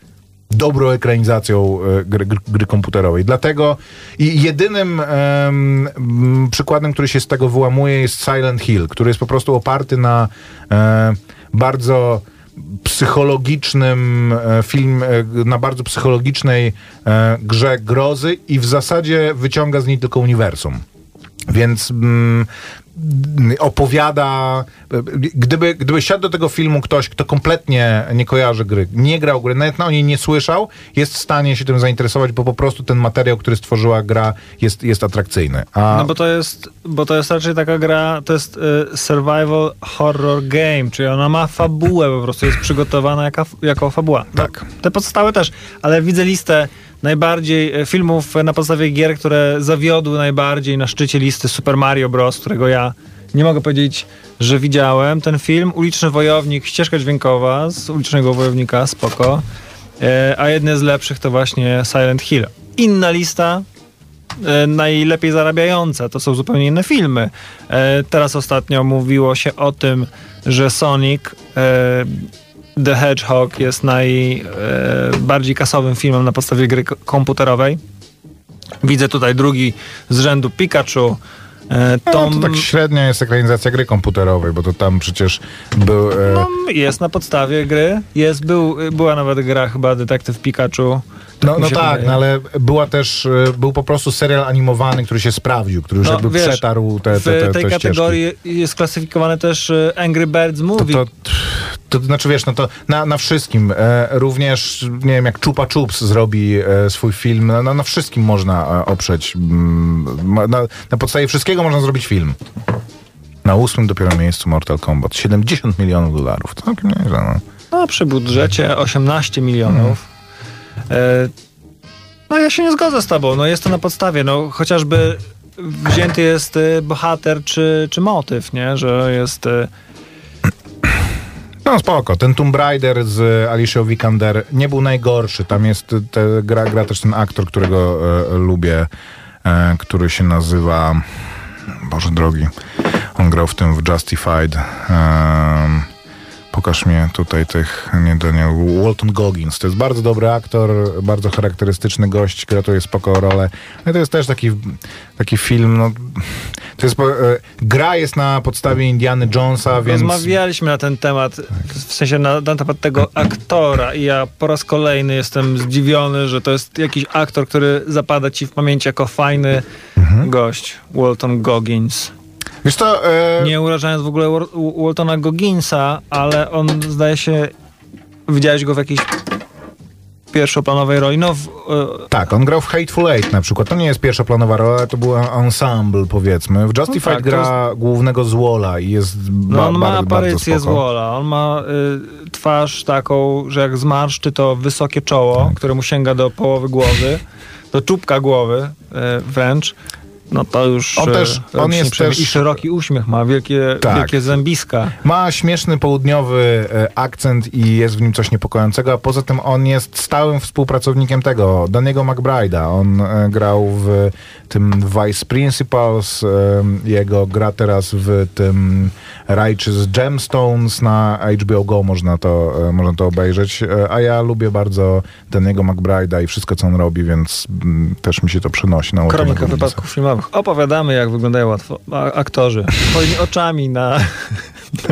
dobrą ekranizacją e, gry, gry, komputerowej. Dlatego i jedynym em, m, przykładem, który się z tego wyłamuje jest Silent Hill, który jest po prostu oparty na e, bardzo psychologicznym e, film, na bardzo psychologicznej grze grozy i w zasadzie wyciąga z niej tylko uniwersum. Więc mm, opowiada. Gdyby, gdyby siadł do tego filmu ktoś, kto kompletnie nie kojarzy gry, nie grał gry, nawet o niej nie słyszał, jest w stanie się tym zainteresować, bo po prostu ten materiał, który stworzyła gra, jest, jest atrakcyjny. A No bo to jest, bo to jest raczej taka gra, to jest y, survival horror game, czyli ona ma fabułę po prostu, jest przygotowana jaka, jako fabuła. Tak. Te podstawy też, ale widzę listę najbardziej e, filmów na podstawie gier, które zawiodły najbardziej na szczycie listy Super Mario Bros., którego ja nie mogę powiedzieć, że widziałem. Ten film, Uliczny Wojownik, ścieżka dźwiękowa z Ulicznego Wojownika, spoko. E, a jedne z lepszych to właśnie Silent Hill. Inna lista, e, najlepiej zarabiająca. To są zupełnie inne filmy. Teraz ostatnio mówiło się o tym, że Sonic The Hedgehog jest najbardziej kasowym filmem na podstawie gry komputerowej. Widzę tutaj drugi z rzędu Pikachu. E, no, Tom to tak średnia jest ekranizacja gry komputerowej, bo to tam przecież był. E, no, jest na podstawie gry. Jest, był, była nawet gra chyba Detektyw Pikachu. No, mi no się tak, no ale była też, e, był po prostu serial animowany, który się sprawdził, który już No, jakby wiesz, przetarł te, te, te, w tej te kategorii jest klasyfikowane też e, Angry Birds Movie. to, to, to znaczy wiesz, no to na, na wszystkim, e, również nie wiem, jak Chupa Chups zrobi e, swój film, na, na wszystkim można e, oprzeć, mm, na, na podstawie wszystkiego można zrobić film. Na ósmym dopiero miejscu Mortal Kombat. 70 milionów dolarów. Całkiem nieźle, no. No, przy budżecie 18 milionów. E, no ja się nie zgodzę z tobą. No jest to na podstawie. No chociażby wzięty jest e, bohater czy, czy motyw, nie? Że jest... e, No spoko, ten Tomb Raider z Alicia Vikander nie był najgorszy. Tam jest, te, gra, gra też ten aktor, którego e, lubię, e, który się nazywa... Boże drogi, on grał w tym w Justified. Em, pokaż mnie tutaj tych, nie Daniel, Walton Goggins. To jest bardzo dobry aktor, bardzo charakterystyczny gość, gratuje spoko rolę. No i to jest też taki, taki film, no, to jest, e, gra jest na podstawie Indiana Jonesa, więc... Rozmawialiśmy na ten temat, w sensie na, na temat tego aktora i ja po raz kolejny jestem zdziwiony, że to jest jakiś aktor, który zapada ci w pamięci jako fajny Mhm. gość. Walton Goggins. Wiesz to, e, Nie urażając w ogóle Wal- Waltona Gogginsa, ale on zdaje się. Widziałeś go w jakiejś pierwszoplanowej roli? No, w, e, tak, on grał w Hateful Eight na przykład. To nie jest pierwszoplanowa rola, to był ensemble powiedzmy. W Justified No tak, gra głównego złola i jest ba, no on ma aparycję z spoko. Wola. On ma y, twarz taką, że jak zmarszczy, to wysokie czoło, Tak. które mu sięga do połowy głowy, do czubka głowy y, wręcz. No to już. On y, też- on jest też- I szeroki uśmiech ma, wielkie, Tak. wielkie zębiska. Ma śmieszny południowy e, akcent i jest w nim coś niepokojącego, a poza tym on jest stałym współpracownikiem tego, Daniego McBride'a. On e, grał w tym Vice Principals, e, jego gra teraz w tym Righteous Gemstones na HBO Go, można to, e, można to obejrzeć, E, a ja lubię bardzo Daniego McBride'a i wszystko, co on robi, więc mm, też mi się to przenosi na Kronika wypadków filmowych. Opowiadamy, jak wyglądają łatwo, aktorzy. Twoimi oczami na.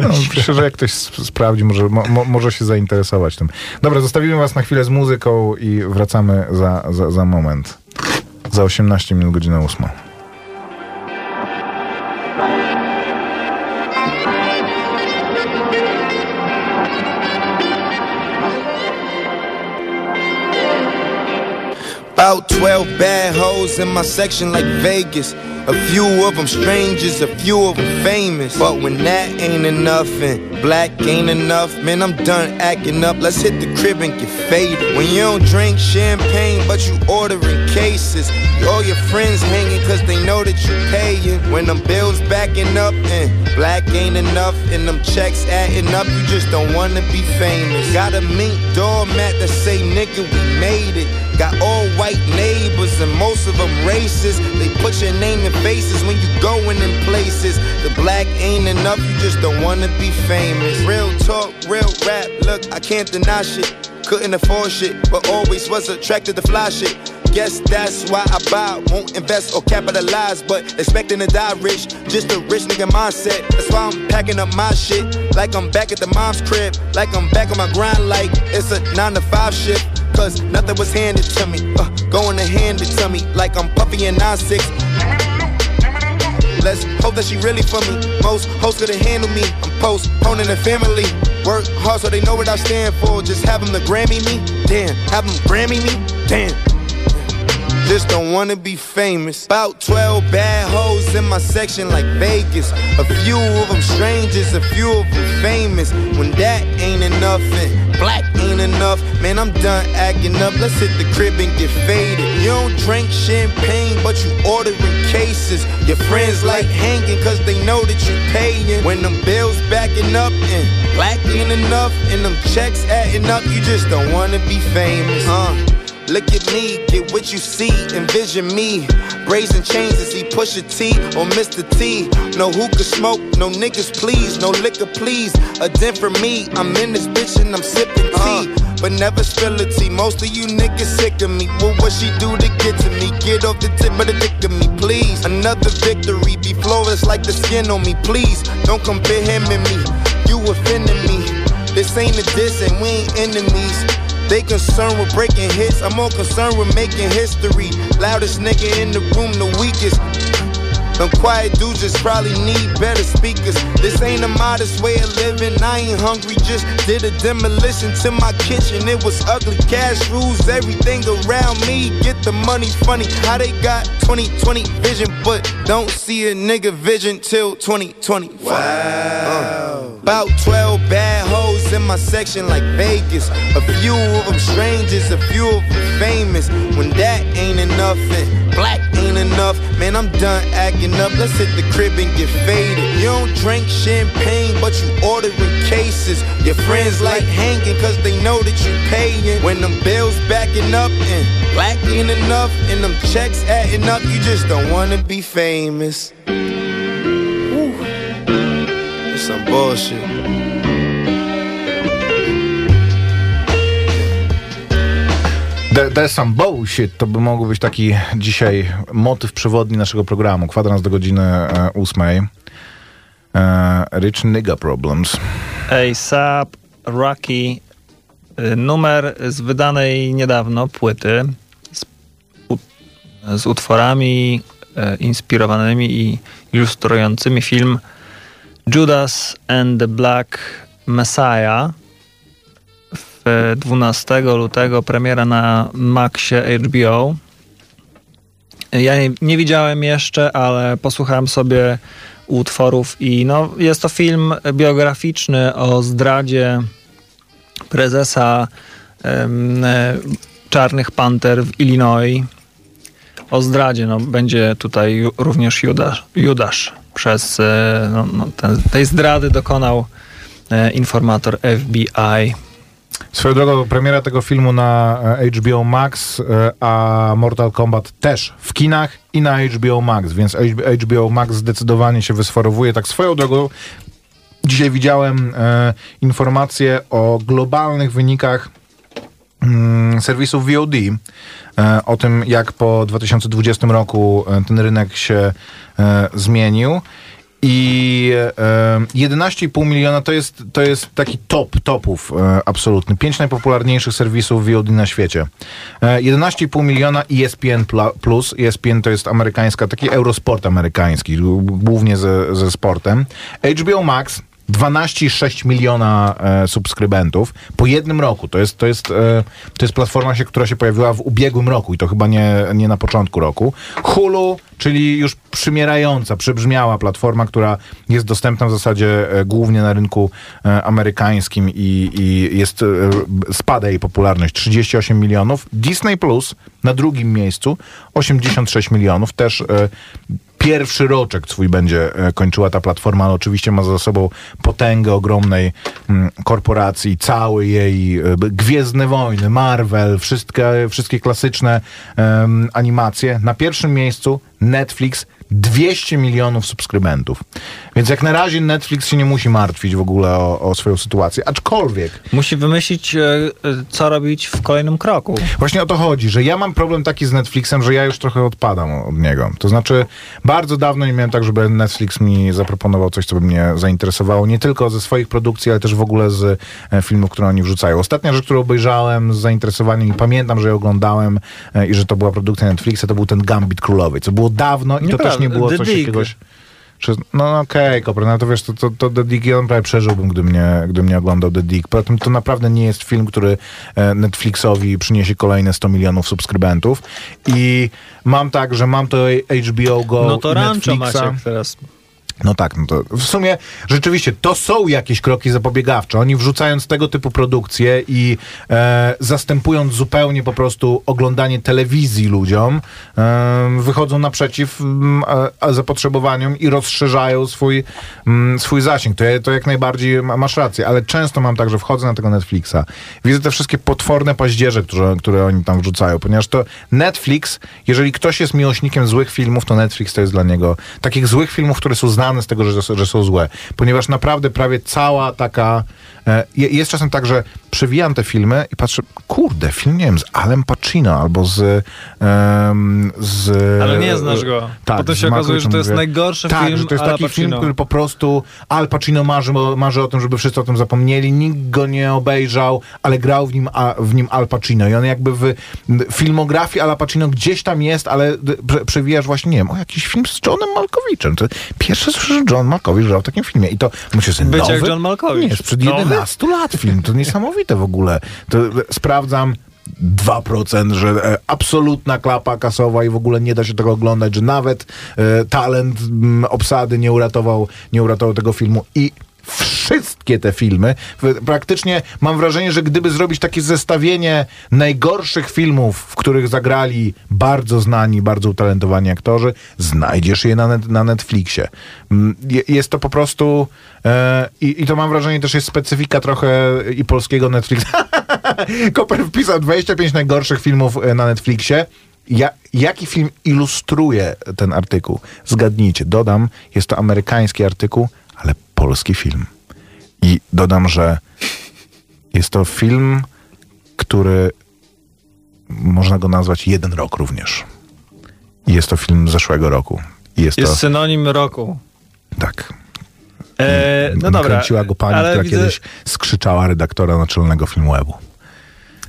No, myślę, że jak ktoś sp- sprawdzi, może, mo, mo, może się zainteresować tym. Dobra, zostawimy was na chwilę z muzyką i wracamy za, za, za moment. Za 18 minut, godzina 8. About 12 bad hoes in my section like Vegas. A few of them strangers, a few of them famous. But when that ain't enough and black ain't enough, man, I'm done acting up. Let's hit the crib and get faded. When you don't drink champagne, but you ordering cases. All your friends hanging cause they know that you paying. When them bills backing up and black ain't enough and them checks adding up, you just don't wanna be famous. Got a mink doormat that say nigga we made it. Got all white neighbors and most of them racist. They put your name in faces when you going in places. The black ain't enough, you just don't wanna be famous. Real talk, real rap, look, I can't deny shit. Couldn't afford shit, but always was attracted to fly shit. Guess that's why I buy, won't invest or capitalize, but expecting to die rich. Just a rich nigga mindset. That's why I'm packing up my shit. Like I'm back at the mom's crib. Like I'm back on my grind, like it's a 9 to 5 shift. Cause nothing was handed to me. Uh, going to hand it to me. Like I'm puffy and 9 6. Let's hope that she really for me. Most hosts couldn't handle me. I'm postponing the family. Work hard so they know what I stand for. Just have them to Grammy me. Damn, have them Grammy me. Damn. Just don't wanna be famous. About 12 bad hoes in my section like Vegas. A few of them strangers, a few of them famous. When that ain't enough and black ain't enough, man, I'm done acting up. Let's hit the crib and get faded. You don't drink champagne, but you ordering cases. Your friends like hanging cause they know that you paying. When them bills backing up and black ain't enough and them checks adding up, you just don't wanna be famous. Uh. Look at me, get what you see, envision me. Brazen chains as he push a T or Mr. T. No hookah smoke, no niggas please, no liquor please. A den for me, I'm in this bitch and I'm sipping tea. Uh. But never spill a tea. Most of you niggas sick of me. What what she do to get to me? Get off the tip of the dick to me, please. Another victory, be flawless like the skin on me, please. Don't compare him and me. You offending me. This ain't a diss and we ain't enemies. They concerned with breaking hits, I'm more concerned with making history. Loudest nigga in the room, the weakest. Them quiet dudes just probably need better speakers. This ain't a modest way of living. I ain't hungry, just did a demolition to my kitchen. It was ugly. Cash rules everything around me. Get the money funny. How they got 2020 vision, but don't see a nigga vision till 2020. Wow. Uh. About 12 bad hoes in my section like Vegas. A few of them strangers, a few of them famous. When that ain't enough and black ain't enough, man, I'm done acting up. Let's hit the crib and get faded. You don't drink champagne, but you ordering cases. Your friends like hanging cause they know that you paying. When them bills backing up and black ain't enough and them checks adding up, you just don't wanna be famous. Some bullshit. The, the some bullshit to by mógł być taki dzisiaj motyw przewodni naszego programu. Kwadrans do godziny e, ósmej. E, Rich Nigga Problems. ASAP, Rocky, y, numer z wydanej niedawno płyty z, u, z utworami e, inspirowanymi i ilustrującymi film Judas and the Black Messiah. W 12 lutego premiera na Maxie HBO. Ja nie, nie widziałem jeszcze, ale posłuchałem sobie utworów i no, jest to film biograficzny o zdradzie prezesa e, Czarnych Panter w Illinois. O zdradzie, no, będzie tutaj również Judasz, Judasz przez e, no, no, ten, tej zdrady dokonał e, informator FBI. Swoją drogą, premiera tego filmu na e, HBO Max, a Mortal Kombat też w kinach i na HBO Max, więc HBO Max zdecydowanie się wysforowuje. Tak swoją drogą, dzisiaj widziałem informacje o globalnych wynikach serwisów VOD, e, o tym jak po 2020 roku e, ten rynek się e, zmienił. I e, 11,5 miliona to jest, to jest taki top topów absolutny. Pięć najpopularniejszych serwisów VOD na świecie. E, 11,5 miliona ESPN plus. ESPN to jest amerykańska, taki eurosport amerykański, głównie ze, ze sportem. HBO Max 12,6 miliona e, subskrybentów po jednym roku. To jest, to jest, e, to jest platforma, się, która się pojawiła w ubiegłym roku i to chyba nie, nie na początku roku. Hulu, czyli już przymierająca, przybrzmiała platforma, która jest dostępna w zasadzie e, głównie na rynku e, amerykańskim i, i jest, e, spada jej popularność 38 milionów. Disney Plus na drugim miejscu 86 milionów, też e, pierwszy roczek swój będzie e, kończyła ta platforma, ale oczywiście ma za sobą potęgę ogromnej mm, korporacji, całej jej e, Gwiezdne Wojny, Marvel, wszystkie, wszystkie klasyczne em, animacje. Na pierwszym miejscu Netflix 200 milionów subskrybentów. Więc jak na razie Netflix się nie musi martwić w ogóle o, o swoją sytuację. Aczkolwiek Musi wymyślić, e, e, co robić w kolejnym kroku. Właśnie o to chodzi, że ja mam problem taki z Netflixem, że ja już trochę odpadam od niego. To znaczy, bardzo dawno nie miałem tak, żeby Netflix mi zaproponował coś, co by mnie zainteresowało. Nie tylko ze swoich produkcji, ale też w ogóle z e, filmów, które oni wrzucają. Ostatnia rzecz, którą obejrzałem z zainteresowaniem i pamiętam, że ją oglądałem i że to była produkcja Netflixa, to był ten Gambit Królowej, co było dawno i to też nie było coś Dig. jakiegoś... Czy, no okej, okay, no to wiesz, to, to, to The Dig ja prawie przeżyłbym, gdybym nie, gdybym nie oglądał The Dig. Poza tym to naprawdę nie jest film, który e, Netflixowi przyniesie kolejne 100 milionów subskrybentów. I mam tak, że mam to HBO Go No to Rancho Netflixa. Maciek teraz. No tak, no to w sumie rzeczywiście to są jakieś kroki zapobiegawcze. Oni wrzucając tego typu produkcje i e, zastępując zupełnie po prostu oglądanie telewizji ludziom, e, wychodzą naprzeciw m, a zapotrzebowaniom i rozszerzają swój, m, swój zasięg. To, to jak najbardziej ma- masz rację, ale często mam tak, że wchodzę na tego Netflixa, widzę te wszystkie potworne paździerze, które, które oni tam wrzucają, ponieważ to Netflix, jeżeli ktoś jest miłośnikiem złych filmów, to Netflix to jest dla niego takich złych filmów, które są znane z tego, że, że są złe. Ponieważ naprawdę prawie cała taka... E, je- jest czasem tak, że przewijam te filmy i patrzę, kurde, film, nie wiem, z Alem Pacino albo z... em, z Ale nie znasz go. Tak, Potem się okazuje, że to jest mówię. najgorszy tak, film że to jest taki film, który po prostu Al Pacino marzy, marzy o tym, żeby wszyscy o tym zapomnieli, nikt go nie obejrzał, ale grał w nim, a, w nim Al Pacino i on jakby w filmografii Ala Pacino gdzieś tam jest, ale przewijasz właśnie, nie wiem, o jakiś film z Johnem Malkowiczem. To pierwszy słyszę, że John Malkowicz grał w takim filmie i to muszę sobie Być nowy? jak John Malkowicz. Nie, sprzed Nowy? 11 lat film, to niesamowite w ogóle. To e, sprawdzam 2%, że e, absolutna klapa kasowa i w ogóle nie da się tego oglądać, że nawet e, talent obsady nie uratował, nie uratował tego filmu i wszystkie te filmy, praktycznie mam wrażenie, że gdyby zrobić takie zestawienie najgorszych filmów, w których zagrali bardzo znani, bardzo utalentowani aktorzy, znajdziesz je na, net, na Netflixie. Mm, je- Jest to po prostu e, i, i to mam wrażenie też jest specyfika trochę i polskiego Netflixa. Koper wpisał 25 najgorszych filmów e, na Netflixie. Ja, jaki film ilustruje ten artykuł? Zgadnijcie. Dodam, jest to amerykański artykuł, ale polski film. I dodam, że jest to film, który można go nazwać jeden rok również. Jest to film z zeszłego roku. Jest, Jest to synonim roku. tak. E, no dobra. Kręciła go pani, która widzę, kiedyś skrzyczała redaktora naczelnego filmu Webu.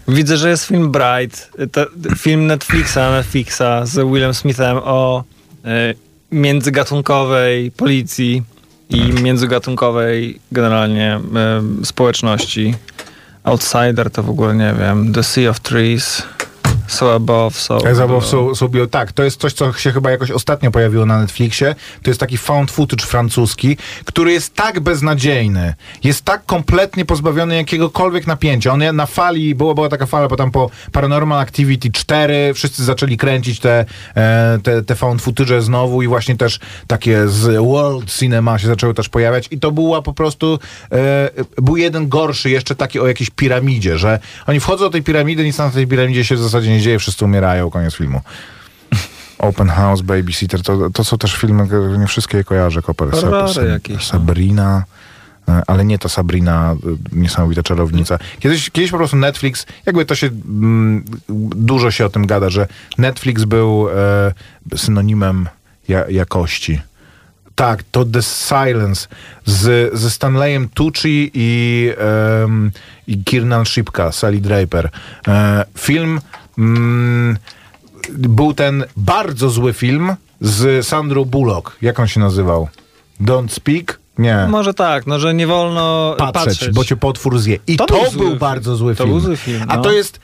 widzę, że jest film Bright, to, film Netflixa, Netflixa z Willem Smithem o e, międzygatunkowej policji i międzygatunkowej generalnie e, społeczności. Outsider to w ogóle nie wiem. The Sea of Trees. So Above, So... Jak zabaw są, są bio, tak, to jest coś, co się chyba jakoś ostatnio pojawiło na Netflixie. To jest taki found footage francuski, który jest tak beznadziejny, jest tak kompletnie pozbawiony jakiegokolwiek napięcia. On na fali, była, była taka fala, bo tam po Paranormal Activity 4 wszyscy zaczęli kręcić te, e, te, te found footage znowu i właśnie też takie z World Cinema się zaczęły też pojawiać i to była po prostu, e, był jeden gorszy, jeszcze taki o jakiejś piramidzie, że oni wchodzą do tej piramidy, nic na tej piramidzie się w zasadzie nie dzieje, wszyscy umierają, koniec filmu. Open House, Babysitter, to, to są też filmy, nie wszystkie je kojarzę, Koper. No. Sabrina, e, ale nie ta Sabrina, y, niesamowita czarownica. Kiedyś, kiedyś po prostu Netflix, jakby to się, mm, dużo się o tym gada, że Netflix był e, synonimem ja, jakości. Tak, to The Silence z, ze Stanleyem Tucci i, em, i Kiernan Shipka, Sally Draper. E, film mm, był ten bardzo zły film z Sandrą Bullock. Jak on się nazywał? Don't Speak? Nie. Może tak, no że nie wolno Patrzeć, patrzeć. bo cię potwór zje. I to, To był był, zły film. bardzo zły To film. był zły film, A no. to jest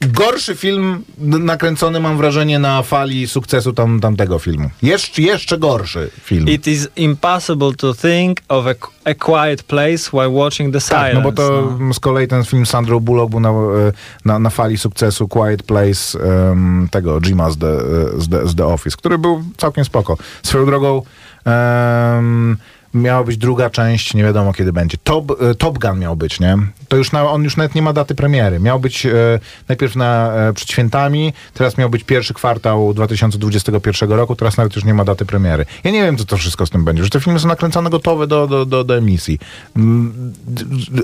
gorszy film nakręcony, mam wrażenie, na fali sukcesu tam, tamtego filmu. Jeszcze, jeszcze gorszy film. It is impossible to think of a, a quiet place while watching the silence. Tak, no bo to no. z kolei ten film Sandro Bullock był na, e, na, na fali sukcesu Quiet Place em, tego Jima z The, z, The, z The Office, który był całkiem spoko. Swoją drogą em, miała być druga część, nie wiadomo kiedy będzie. Top, e, Top Gun miał być, nie? To już na, on już nawet nie ma daty premiery. Miał być e, najpierw na, e, przed świętami, teraz miał być pierwszy kwartał 2021 roku, teraz nawet już nie ma daty premiery. Ja nie wiem, co to wszystko z tym będzie, że te filmy są nakręcone gotowe do, do, do, do emisji. Mm,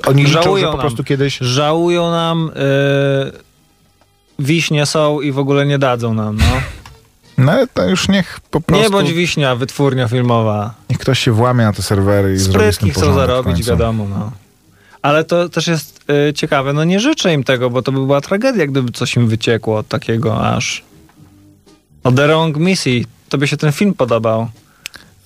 Oni liczą, że Żałują po prostu nam. kiedyś... Żałują nam, y, wiśnie są i w ogóle nie dadzą nam, no. No ale to już niech po prostu... Nie bądź wiśnia, wytwórnia filmowa. Niech ktoś się włamie na te serwery i zrobi z tym chcą zarobić, wiadomo, no. Ale to też jest y, ciekawe, no nie życzę im tego, bo to by była tragedia, gdyby coś im wyciekło od takiego aż... O The Wrong Missy, tobie się ten film podobał.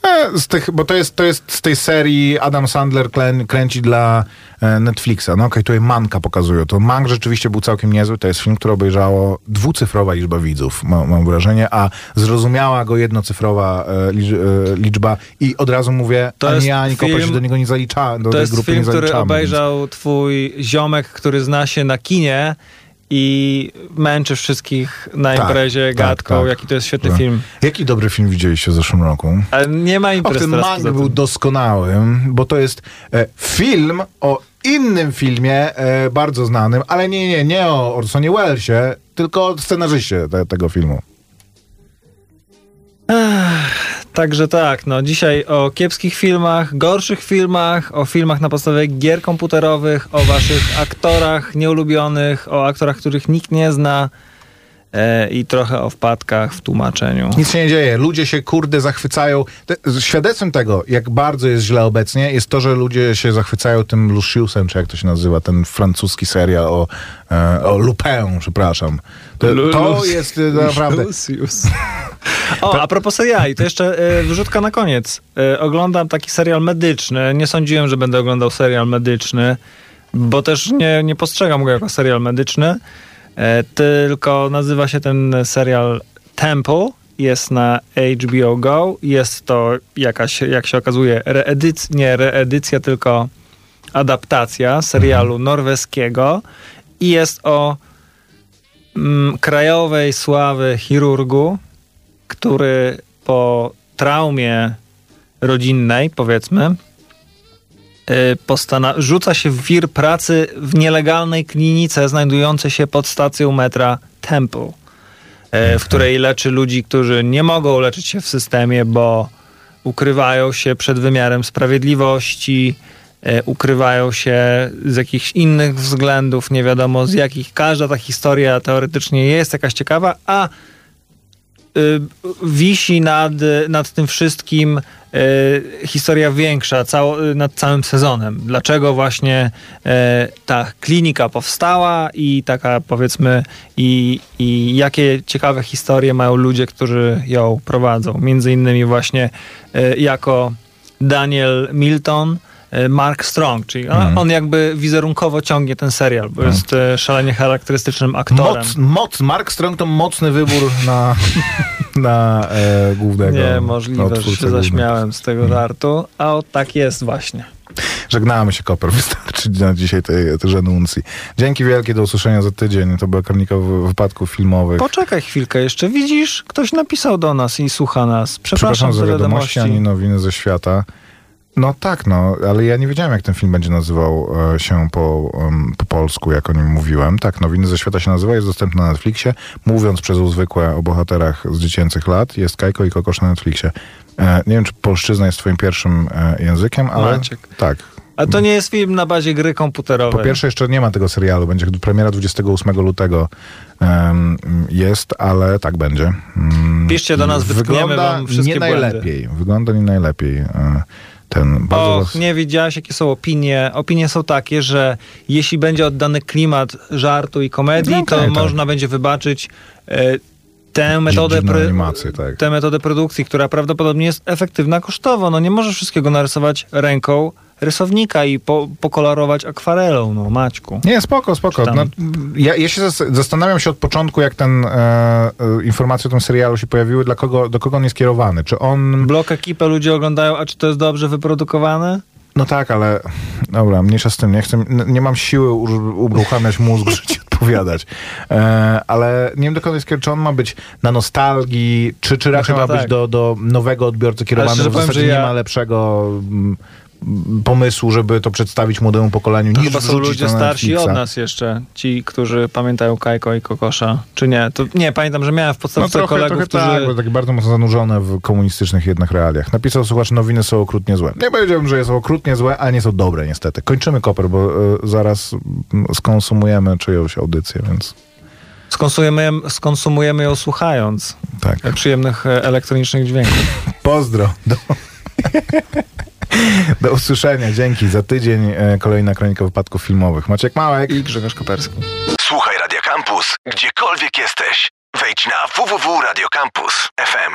E, Z tych, bo to jest, to jest z tej serii Adam Sandler klę, kręci dla e, Netflixa. No okej, tutaj Manka pokazują. To Mank rzeczywiście był całkiem niezły. To jest film, który obejrzało dwucyfrowa liczba widzów, ma, mam wrażenie, a zrozumiała go jednocyfrowa e, licz, liczba i od razu mówię, To ani jest ja, ani Kopa film- się do niego nie zalicza, do To tej jest grupy film, nie który zaliczamy. obejrzał twój ziomek, który zna się na kinie i męczy wszystkich na Tak, imprezie tak, gadką, tak. jaki to jest świetny Tak. film. Jaki dobry film widzieliście w zeszłym roku? Ale nie ma imprez ten teraz Mank był doskonałym, bo to jest e, film o innym filmie, e, bardzo znanym, ale nie, nie, nie o Orsonie Wellesie, tylko o scenarzyście te, tego filmu. Także tak, no dzisiaj o kiepskich filmach, gorszych filmach, o filmach na podstawie gier komputerowych, o waszych aktorach nieulubionych, o aktorach, których nikt nie zna i trochę o wpadkach w tłumaczeniu. Nic się nie dzieje, ludzie się kurde zachwycają. Te, świadectwem tego, jak bardzo jest źle obecnie, jest to, że ludzie się zachwycają tym Luciusem, czy jak to się nazywa, ten francuski serial o, e, o Lupin, przepraszam. To, Lu- to Lu- jest e, naprawdę... Lucius. O, a propos seriali, to jeszcze e, wrzutka na koniec. E, oglądam taki serial medyczny. Nie sądziłem, że będę oglądał serial medyczny, bo też nie, nie postrzegam go jako serial medyczny. E, tylko nazywa się ten serial Temple. Jest na HBO Go. Jest to jakaś, jak się okazuje, reedycja, nie reedycja, tylko adaptacja serialu norweskiego. I jest o mm, krajowej sławy chirurgu, który po traumie rodzinnej, powiedzmy, postana- rzuca się w wir pracy w nielegalnej klinice znajdującej się pod stacją metra Temple, y, w której leczy ludzi, którzy nie mogą leczyć się w systemie, bo ukrywają się przed wymiarem sprawiedliwości, e, ukrywają się z jakichś innych względów, nie wiadomo z jakich. Każda ta historia teoretycznie jest jakaś ciekawa, a y, wisi nad, nad tym wszystkim y, historia większa cało, y, nad całym sezonem. Dlaczego właśnie y, ta klinika powstała i taka powiedzmy i, i jakie ciekawe historie mają ludzie, którzy ją prowadzą. Między innymi właśnie y, jako Daniel Milton, y, Mark Strong, czyli on, on jakby wizerunkowo ciągnie ten serial, bo jest y, szalenie charakterystycznym aktorem. Moc, moc, Mark Strong to mocny wybór na, na e, głównego. Nie, możliwe, że się głównego. zaśmiałem z tego żartu, a o tak jest właśnie. Żegnamy się, Koper. Wystarczy na dzisiaj tej, tej renuncji. Dzięki wielkie, do usłyszenia za tydzień. To była kronika wypadków filmowych. Poczekaj chwilkę jeszcze, widzisz, ktoś napisał do nas i słucha nas. Przepraszam, Przepraszam za wiadomości, wiadomości. ani nowiny ze świata. No tak, no, ale ja nie wiedziałem, jak ten film będzie nazywał e, się po, em, po polsku, jak o nim mówiłem. Tak, Nowiny ze świata się nazywa, jest dostępny na Netflixie. Mówiąc przez zwykłe o bohaterach z dziecięcych lat, jest Kajko i Kokosz na Netflixie. E, nie wiem, czy polszczyzna jest twoim pierwszym e, językiem, ale... Maciek. Tak. A to nie jest film na bazie gry komputerowej. Po pierwsze, jeszcze nie ma tego serialu. Będzie premiera 28 lutego em, jest, ale tak będzie. Mm, Piszcie do nas, wytkniemy Wygląda wam wszystkie nie błędy. najlepiej. Wygląda nie najlepiej. Ten bardzo Och, nie wiedziałaś, jakie są opinie. Opinie są takie, że jeśli będzie oddany klimat żartu i komedii, No okej, to tak. można będzie wybaczyć e, tę metodę, dziwną pro- animację, tak. tę metodę produkcji, która prawdopodobnie jest efektywna kosztowo. No nie możesz wszystkiego narysować ręką rysownika i po, pokolorować akwarelą, no Maćku. Nie, spoko, spoko. No, ja, ja się zas- zastanawiam się od początku, jak ten e, e, informacje o tym serialu się pojawiły, dla kogo, do kogo on jest kierowany. Czy on... Blok ekipę ludzie oglądają, a czy to jest dobrze wyprodukowane? No tak, ale dobra, mniejsza z tym. Nie, chcę, nie mam siły u- uruchamiać mózgu, żeby ci odpowiadać. E, ale nie wiem do jest kierowany. Czy on ma być na nostalgii, czy, czy raczej chyba ma być tak. do, do nowego odbiorcy kierowany. W powiem, zasadzie że nie ja- ma lepszego mm, pomysłu, żeby to przedstawić młodemu pokoleniu, To niż chyba są ludzie starsi od nas jeszcze, ci, którzy pamiętają Kajko i Kokosza. Czy nie? To nie, pamiętam, że miałem w No podstawce trochę, kolegów, trochę którzy... tak, bo takie bardzo mocno zanurzone w komunistycznych jednak realiach. Napisał słuchacz, nowiny są okrutnie złe. Nie powiedziałbym, że są okrutnie złe, ale nie są dobre niestety. Kończymy koper, bo e, zaraz skonsumujemy czyjąś audycję, więc Skonsumujemy, skonsumujemy ją słuchając tak. przyjemnych e, elektronicznych dźwięków. Pozdro. Do, do usłyszenia. Dzięki. Za tydzień e, kolejna kronika wypadków filmowych. Maciek Małek. I Grzegorz Koperski. Słuchaj Radio Campus, gdziekolwiek jesteś. Wejdź na www.radiocampus.fm.